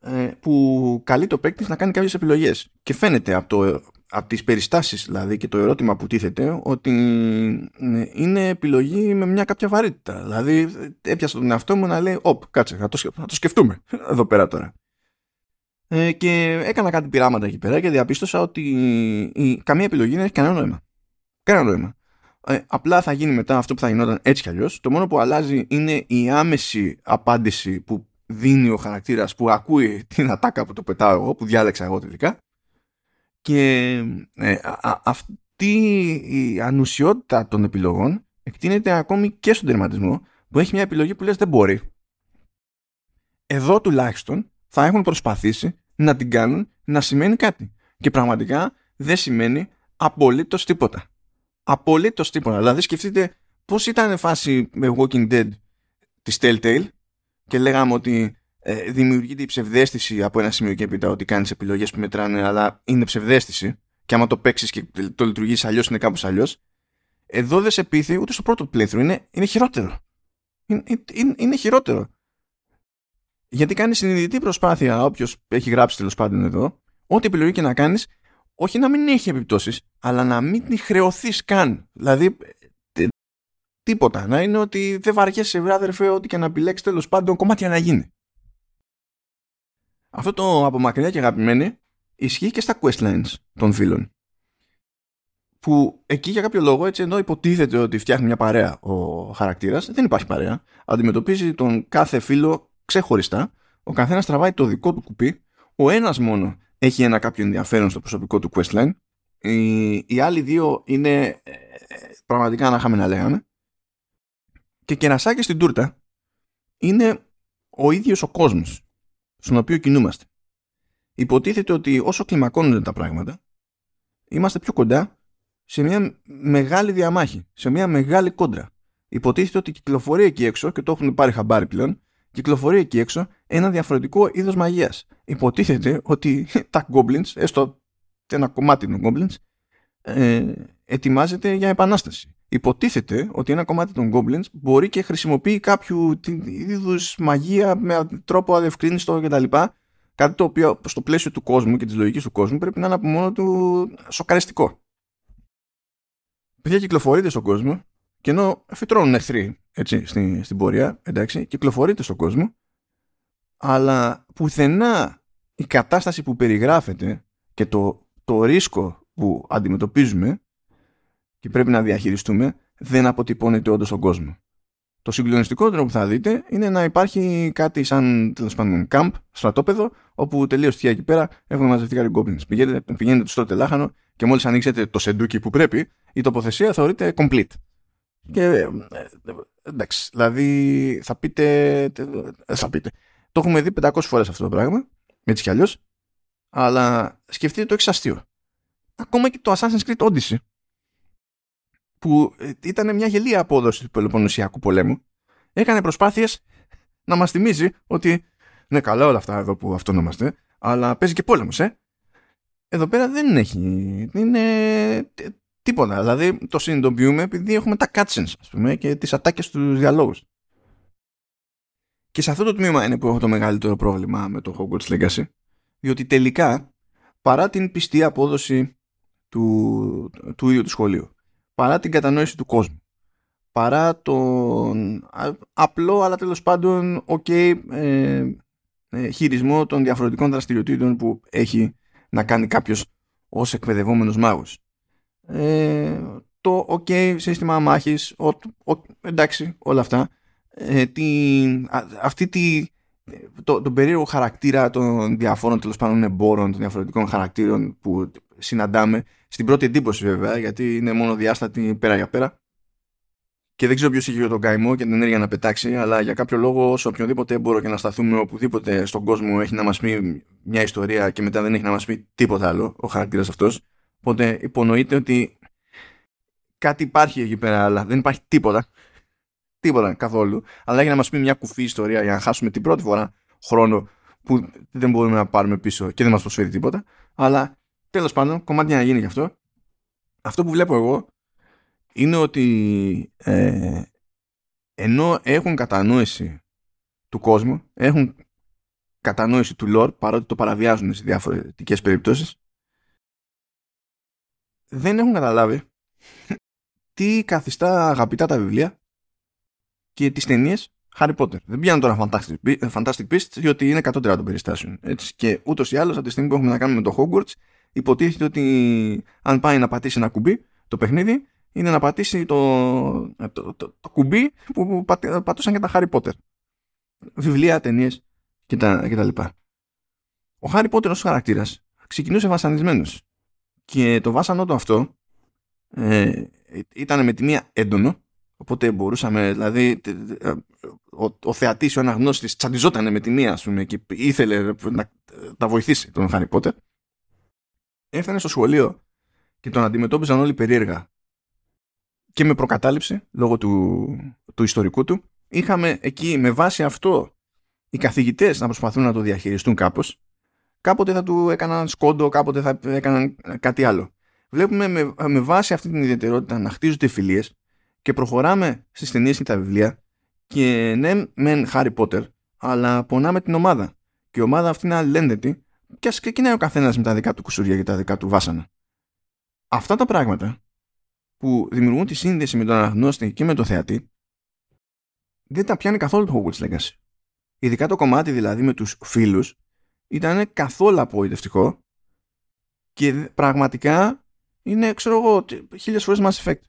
ε, που καλεί το παίκτη να κάνει κάποιες επιλογές και φαίνεται από το από τις περιστάσεις δηλαδή και το ερώτημα που τίθεται ότι ναι, είναι επιλογή με μια κάποια βαρύτητα. Δηλαδή έπιασα τον εαυτό μου να λέει «Οπ, κάτσε, θα το, το σκεφτούμε εδώ πέρα τώρα». Ε, και έκανα κάτι πειράματα εκεί πέρα και διαπίστωσα ότι η, καμία επιλογή δεν έχει κανένα νόημα. Κανένα νόημα. Ε, απλά θα γίνει μετά αυτό που θα γινόταν έτσι κι αλλιώς. Το μόνο που αλλάζει είναι η άμεση απάντηση που δίνει ο χαρακτήρας που ακούει την ατάκα που το πετάω εγώ, που διάλεξα εγώ τελικά και ε, αυτή η ανουσιότητα των επιλογών εκτείνεται ακόμη και στον τερματισμό που έχει μια επιλογή που λες δεν μπορεί. Εδώ τουλάχιστον θα έχουν προσπαθήσει να την κάνουν να σημαίνει κάτι. Και πραγματικά δεν σημαίνει απολύτως τίποτα. Απολύτως τίποτα. Δηλαδή σκεφτείτε πώς ήταν φάση με Walking Dead της Telltale και λέγαμε ότι ε, δημιουργείται η ψευδέστηση από ένα σημείο και έπειτα ότι κάνεις επιλογές που μετράνε αλλά είναι ψευδέστηση και άμα το παίξεις και το λειτουργήσει αλλιώς είναι κάπως αλλιώς. Εδώ δεν σε πείθει ούτε στο πρώτο playthrough. Είναι, είναι χειρότερο. Είναι, είναι, είναι χειρότερο. Γιατί κάνει συνειδητή προσπάθεια, όποιος έχει γράψει τέλος πάντων εδώ, ό,τι επιλογή και να κάνεις, όχι να μην έχει επιπτώσεις, αλλά να μην την χρεωθείς καν. Δηλαδή, ε, τίποτα. Να είναι ότι δεν βαριέσαι, βράδερφε, ό,τι και να επιλέξεις τέλος πάντων κομμάτια να γίνει. Αυτό το από μακριά και αγαπημένη ισχύει και στα questlines των φίλων. Που εκεί για κάποιο λόγο, έτσι ενώ υποτίθεται ότι φτιάχνει μια παρέα ο χαρακτήρας, δεν υπάρχει παρέα. Αντιμετωπίζει τον κάθε φίλο ξεχωριστά. Ο καθένας τραβάει το δικό του κουπί. Ο ένας μόνο έχει ένα κάποιο ενδιαφέρον στο προσωπικό του questline. Οι, οι άλλοι δύο είναι ε, πραγματικά να είχαμε να λέγαμε. Και κερασάκι στην τούρτα είναι ο ίδιος ο κόσμος στον οποίο κινούμαστε. Υποτίθεται ότι όσο κλιμακώνονται τα πράγματα, είμαστε πιο κοντά σε μια μεγάλη διαμάχη, σε μια μεγάλη κόντρα. Υποτίθεται ότι κυκλοφορεί εκεί έξω, και το έχουν πάρει χαμπάρι πλέον, κυκλοφορεί εκεί έξω ένα διαφορετικό είδος μαγείας. Υποτίθεται ότι τα goblins, έστω ένα κομμάτι των goblins, ε, ετοιμάζεται για επανάσταση υποτίθεται ότι ένα κομμάτι των Goblins μπορεί και χρησιμοποιεί κάποιο είδους μαγεία με τρόπο αδευκρίνηστο κτλ. Κάτι το οποίο στο πλαίσιο του κόσμου και της λογικής του κόσμου πρέπει να είναι από μόνο του σοκαριστικό. Παιδιά κυκλοφορείτε στον κόσμο και ενώ φυτρώνουν εχθροί έτσι, στην, στην πορεία, εντάξει, κυκλοφορείτε στον κόσμο, αλλά πουθενά η κατάσταση που περιγράφεται και το, το ρίσκο που αντιμετωπίζουμε και πρέπει να διαχειριστούμε δεν αποτυπώνεται όντως στον κόσμο. Το συγκλονιστικότερο που θα δείτε είναι να υπάρχει κάτι σαν τέλος πάντων camp, στρατόπεδο, όπου τελείως τυχαία εκεί πέρα έχουν μαζευτεί κάτι goblins. Πηγαίνετε, πηγαίνετε στο τελάχανο και μόλις ανοίξετε το σεντούκι που πρέπει, η τοποθεσία θεωρείται complete. Και ε, εντάξει, δηλαδή θα πείτε, ε, θα πείτε. Το έχουμε δει 500 φορές αυτό το πράγμα, έτσι κι αλλιώς, αλλά σκεφτείτε το εξ αστείο. Ακόμα και το Assassin's Creed Odyssey που ε, ήταν μια γελία απόδοση του Πελοποννησιακού πολέμου, έκανε προσπάθειες να μας θυμίζει ότι ναι καλά όλα αυτά εδώ που αυτονόμαστε, αλλά παίζει και πόλεμος, ε. Εδώ πέρα δεν έχει, είναι τίποτα. Δηλαδή το συνειδητοποιούμε επειδή έχουμε τα cutscenes, ας πούμε, και τις ατάκες του διαλόγους. Και σε αυτό το τμήμα είναι που έχω το μεγαλύτερο πρόβλημα με το Hogwarts Legacy, διότι τελικά, παρά την πιστή απόδοση του, του ίδιου του σχολείου, παρά την κατανόηση του κόσμου παρά τον απλό αλλά τέλος πάντων ok ε, ε, χειρισμό των διαφορετικών δραστηριοτήτων που έχει να κάνει κάποιος ως εκπαιδευόμενος μάγος. Ε, το ok σύστημα μάχης, ο, εντάξει όλα αυτά, ε, τη, αυτή τη το, τον περίεργο χαρακτήρα των διαφόρων τέλος πάντων εμπόρων, των διαφορετικών χαρακτήρων που συναντάμε. Στην πρώτη εντύπωση βέβαια, γιατί είναι μόνο διάστατη πέρα για πέρα. Και δεν ξέρω ποιος είχε τον καημό και την ενέργεια να πετάξει, αλλά για κάποιο λόγο, σε οποιοδήποτε έμπορο και να σταθούμε οπουδήποτε στον κόσμο έχει να μας πει μια ιστορία και μετά δεν έχει να μας πει τίποτα άλλο ο χαρακτήρας αυτός. Οπότε υπονοείται ότι κάτι υπάρχει εκεί πέρα, αλλά δεν υπάρχει τίποτα. Τίποτα καθόλου. Αλλά έχει να μας πει μια κουφή ιστορία για να χάσουμε την πρώτη φορά χρόνο που δεν μπορούμε να πάρουμε πίσω και δεν μας προσφέρει τίποτα. Αλλά τέλος πάντων, κομμάτι να γίνει γι' αυτό. Αυτό που βλέπω εγώ είναι ότι ε, ενώ έχουν κατανόηση του κόσμου, έχουν κατανόηση του lore, παρότι το παραβιάζουν σε διαφορετικές περιπτώσεις, δεν έχουν καταλάβει τι καθιστά αγαπητά τα βιβλία και τις ταινίες Harry Potter. Δεν πιάνουν τώρα Fantastic, Fantastic Beasts, διότι είναι κατώτερα των περιστάσεων. Έτσι. Και ούτως ή άλλως, από τη στιγμή που έχουμε να κάνουμε με το Hogwarts, υποτίθεται ότι αν πάει να πατήσει ένα κουμπί, το παιχνίδι, είναι να πατήσει το, το, το, το κουμπί που πατούσαν και τα Harry Potter. Βιβλία, ταινίες και τα, και τα λοιπά. Ο Harry Potter ως χαρακτήρας ξεκινούσε βασανισμένος. Και το βάσανό του αυτό ε, ήταν με τη μία έντονο, οπότε μπορούσαμε, δηλαδή, ο, ο θεατής, ο αναγνώστης τσαντιζόταν με τη μία, ας πούμε, και ήθελε να, να βοηθήσει τον Harry Potter. Έφτανε στο σχολείο και τον αντιμετώπιζαν όλοι περίεργα και με προκατάληψη λόγω του, του ιστορικού του είχαμε εκεί με βάση αυτό οι καθηγητές να προσπαθούν να το διαχειριστούν κάπως κάποτε θα του έκαναν σκόντο κάποτε θα έκαναν κάτι άλλο. Βλέπουμε με, με βάση αυτή την ιδιαιτερότητα να χτίζονται φιλίες και προχωράμε στις ταινίες και τα βιβλία και ναι μεν Harry Potter αλλά πονάμε την ομάδα. Και η ομάδα αυτή είναι αλληλένδετη και ας ξεκινάει ο καθένας με τα δικά του κουσουριά και τα δικά του βάσανα. Αυτά τα πράγματα που δημιουργούν τη σύνδεση με τον αναγνώστη και με τον θεατή δεν τα πιάνει καθόλου το Hogwarts Legacy. Ειδικά το κομμάτι δηλαδή με τους φίλους ήταν καθόλου απογοητευτικό και πραγματικά είναι ξέρω εγώ χίλιες φορές Mass Effect.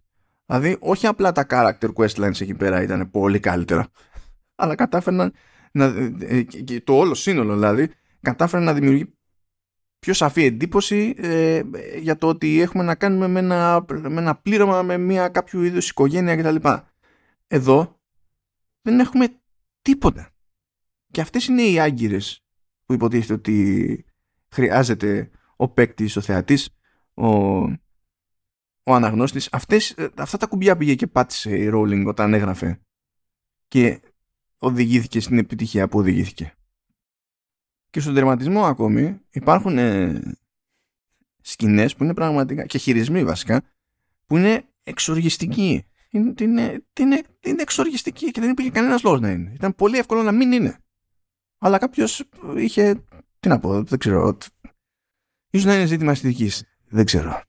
Δηλαδή όχι απλά τα character questlines εκεί πέρα ήταν πολύ καλύτερα αλλά κατάφεραν να, ε, ε, και το όλο σύνολο δηλαδή κατάφεραν να δημιουργεί πιο σαφή εντύπωση ε, για το ότι έχουμε να κάνουμε με ένα, με ένα πλήρωμα με μια κάποιο είδους οικογένεια κτλ. Εδώ δεν έχουμε τίποτα. Και αυτές είναι οι άγκυρες που υποτίθεται ότι χρειάζεται ο παίκτης, ο θεατής, ο, ο αναγνώστης. Αυτές, ε, αυτά τα κουμπιά πήγε και πάτησε η Rowling όταν έγραφε και οδηγήθηκε στην επιτυχία που οδηγήθηκε. Και στον τερματισμό ακόμη υπάρχουν ε, σκηνές που είναι πραγματικά και χειρισμοί βασικά που είναι εξοργιστικοί. Είναι, είναι, είναι, είναι εξοργιστικοί και δεν υπήρχε κανένας λόγος να είναι. Ήταν πολύ εύκολο να μην είναι. Αλλά κάποιος είχε, τι να πω, δεν ξέρω, ίσως να είναι ζήτημα αισθητικής, δεν ξέρω.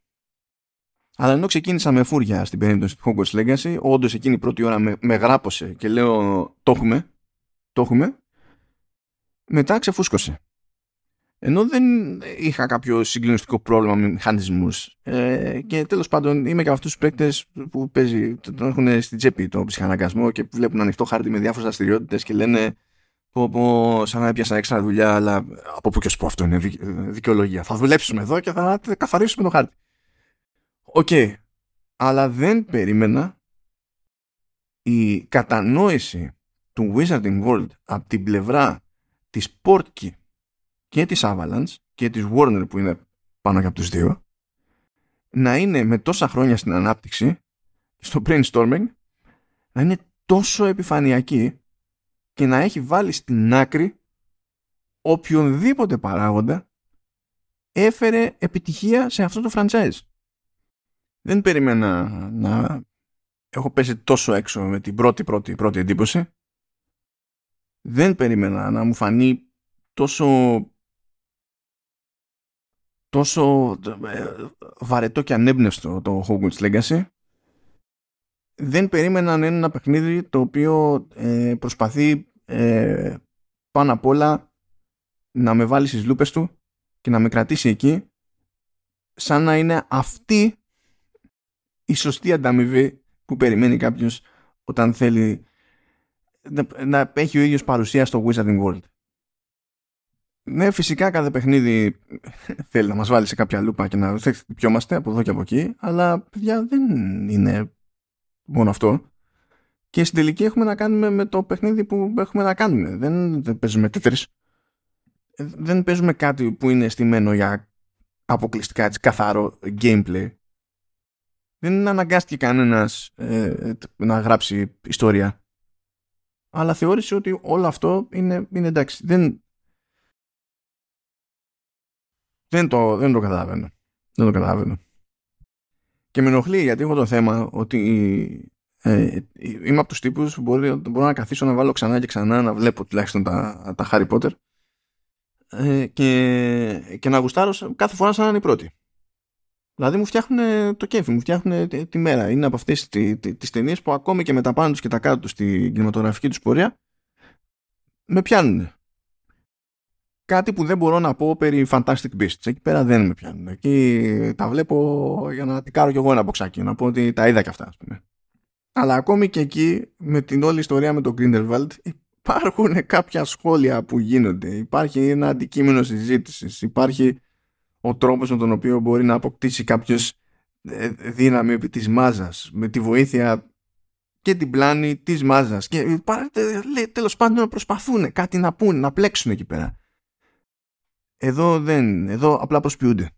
Αλλά ενώ ξεκίνησα με φούρια στην περίπτωση του Hogwarts Legacy, όντως εκείνη η πρώτη ώρα με, με γράπωσε και λέω το έχουμε, το έχουμε, μετά ξεφούσκωσε. Ενώ δεν είχα κάποιο συγκλονιστικό πρόβλημα με μηχανισμούς. Ε, και τέλος πάντων είμαι και από αυτούς τους παίκτες που παίζει, τον έχουν στην τσέπη το ψυχαναγκασμό και βλέπουν ανοιχτό χάρτη με διάφορες δραστηριότητες και λένε πω, πω, σαν να έπιασα έξτρα δουλειά, αλλά από πού κι ως πού αυτό είναι δικαιολογία. Θα δουλέψουμε εδώ και θα καθαρίσουμε το χάρτη. OK. Okay. Αλλά δεν περίμενα η κατανόηση του Wizarding World από την πλευρά της Portkey και της Avalanche και της Warner που είναι πάνω και από τους δύο να είναι με τόσα χρόνια στην ανάπτυξη στο brainstorming να είναι τόσο επιφανειακή και να έχει βάλει στην άκρη οποιονδήποτε παράγοντα έφερε επιτυχία σε αυτό το franchise. Δεν περίμενα να έχω πέσει τόσο έξω με την πρώτη πρώτη πρώτη εντύπωση δεν περίμενα να μου φανεί τόσο τόσο ε, βαρετό και ανέμπνευστο το Hogwarts Legacy δεν περίμενα να είναι ένα παιχνίδι το οποίο ε, προσπαθεί ε, πάνω απ' όλα να με βάλει στις λούπες του και να με κρατήσει εκεί σαν να είναι αυτή η σωστή ανταμοιβή που περιμένει κάποιος όταν θέλει να, έχει ο ίδιος παρουσία στο Wizarding World. ναι, φυσικά κάθε παιχνίδι θέλει να μας βάλει σε κάποια λούπα και να χτυπιόμαστε από εδώ και από εκεί, αλλά παιδιά δεν είναι μόνο αυτό. Και στην τελική έχουμε να κάνουμε με το παιχνίδι που έχουμε να κάνουμε. Δεν, δεν παίζουμε τέτρις. Δεν παίζουμε κάτι που είναι στημένο για αποκλειστικά έτσι, καθαρό gameplay. Δεν αναγκάστηκε κανένας ε, να γράψει ιστορία. Αλλά θεώρησε ότι όλο αυτό είναι, είναι εντάξει. Δεν, δεν, το, δεν το καταλαβαίνω. Δεν το καταλαβαίνω. Και με ενοχλεί γιατί έχω το θέμα ότι ε, είμαι από τους τύπους που μπορεί, μπορώ να καθίσω να βάλω ξανά και ξανά να βλέπω τουλάχιστον τα, τα Harry Potter ε, και, και να γουστάρω κάθε φορά σαν να είναι η πρώτη. Δηλαδή μου φτιάχνουν το κέφι, μου φτιάχνουν τη, τη μέρα. Είναι από αυτές τι, τι, τις ταινίες που ακόμη και με τα πάνω τους και τα κάτω τους στην κινηματογραφική τους πορεία με πιάνουν. Κάτι που δεν μπορώ να πω περί Fantastic Beasts. Εκεί πέρα δεν με πιάνουν. Εκεί τα βλέπω για να τικάρω κι εγώ ένα μποξάκι, να πω ότι τα είδα κι αυτά, ας πούμε. Αλλά ακόμη και εκεί, με την όλη ιστορία με τον Grindelwald, υπάρχουν κάποια σχόλια που γίνονται. Υπάρχει ένα αντικείμενο συζήτησης. Υπάρχει ο τρόπος με τον οποίο μπορεί να αποκτήσει κάποιος ε, δύναμη επί της μάζας με τη βοήθεια και την πλάνη της μάζας και λέει, τέλος πάντων να προσπαθούν κάτι να πούν, να πλέξουν εκεί πέρα εδώ δεν, εδώ απλά προσποιούνται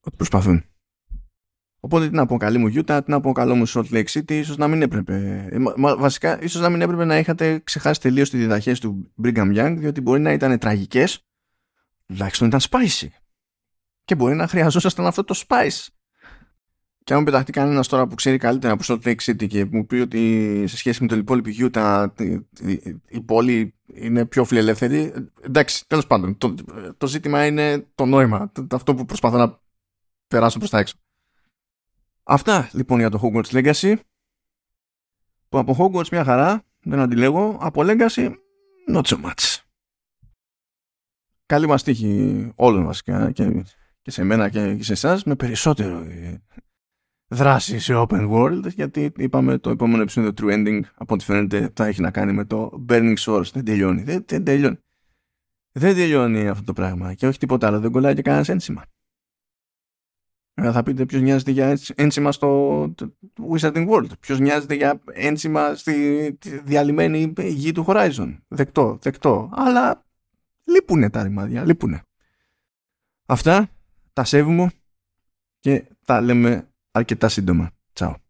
ότι προσπαθούν. Οπότε τι να πω καλή μου Γιούτα, τι να πω καλό μου Salt Lake City ίσως να μην έπρεπε. Ε, βασικά ίσως να μην έπρεπε να είχατε ξεχάσει τελείως τις διδαχές του Brigham Young διότι μπορεί να ήταν τραγικές τουλάχιστον ήταν spicy. Και μπορεί να χρειαζόσασταν αυτό το spice. Και αν μου πεταχτεί κανένας τώρα που ξέρει καλύτερα από Salt Lake City και μου πει ότι σε σχέση με το υπόλοιπο Utah η πόλη είναι πιο φιλελεύθερη, εντάξει, τέλος πάντων. Το, το ζήτημα είναι το νόημα, το, αυτό που προσπαθώ να περάσω προς τα έξω. Αυτά λοιπόν για το Hogwarts Legacy. Που από Hogwarts μια χαρά, δεν αντιλέγω. Από Legacy, not so much. Καλή μας τύχη όλων βασικά και και σε μένα και σε εσάς με περισσότερο ε, δράση σε open world γιατί είπαμε το επόμενο επεισόδιο True Ending από ό,τι φαίνεται θα έχει να κάνει με το Burning Source δεν τελειώνει δεν, δεν τελειώνει. Δεν τελειώνει αυτό το πράγμα και όχι τίποτα άλλο. Δεν κολλάει και κανένας ένσημα. Ε, θα πείτε ποιος νοιάζεται για ένσημα στο Wizarding World. Ποιος νοιάζεται για ένσημα στη διαλυμένη γη του Horizon. Δεκτό, δεκτό. Αλλά λείπουνε τα ρημάδια, λείπουνε. Αυτά τα σέβουμε και τα λέμε αρκετά σύντομα. Τσάου.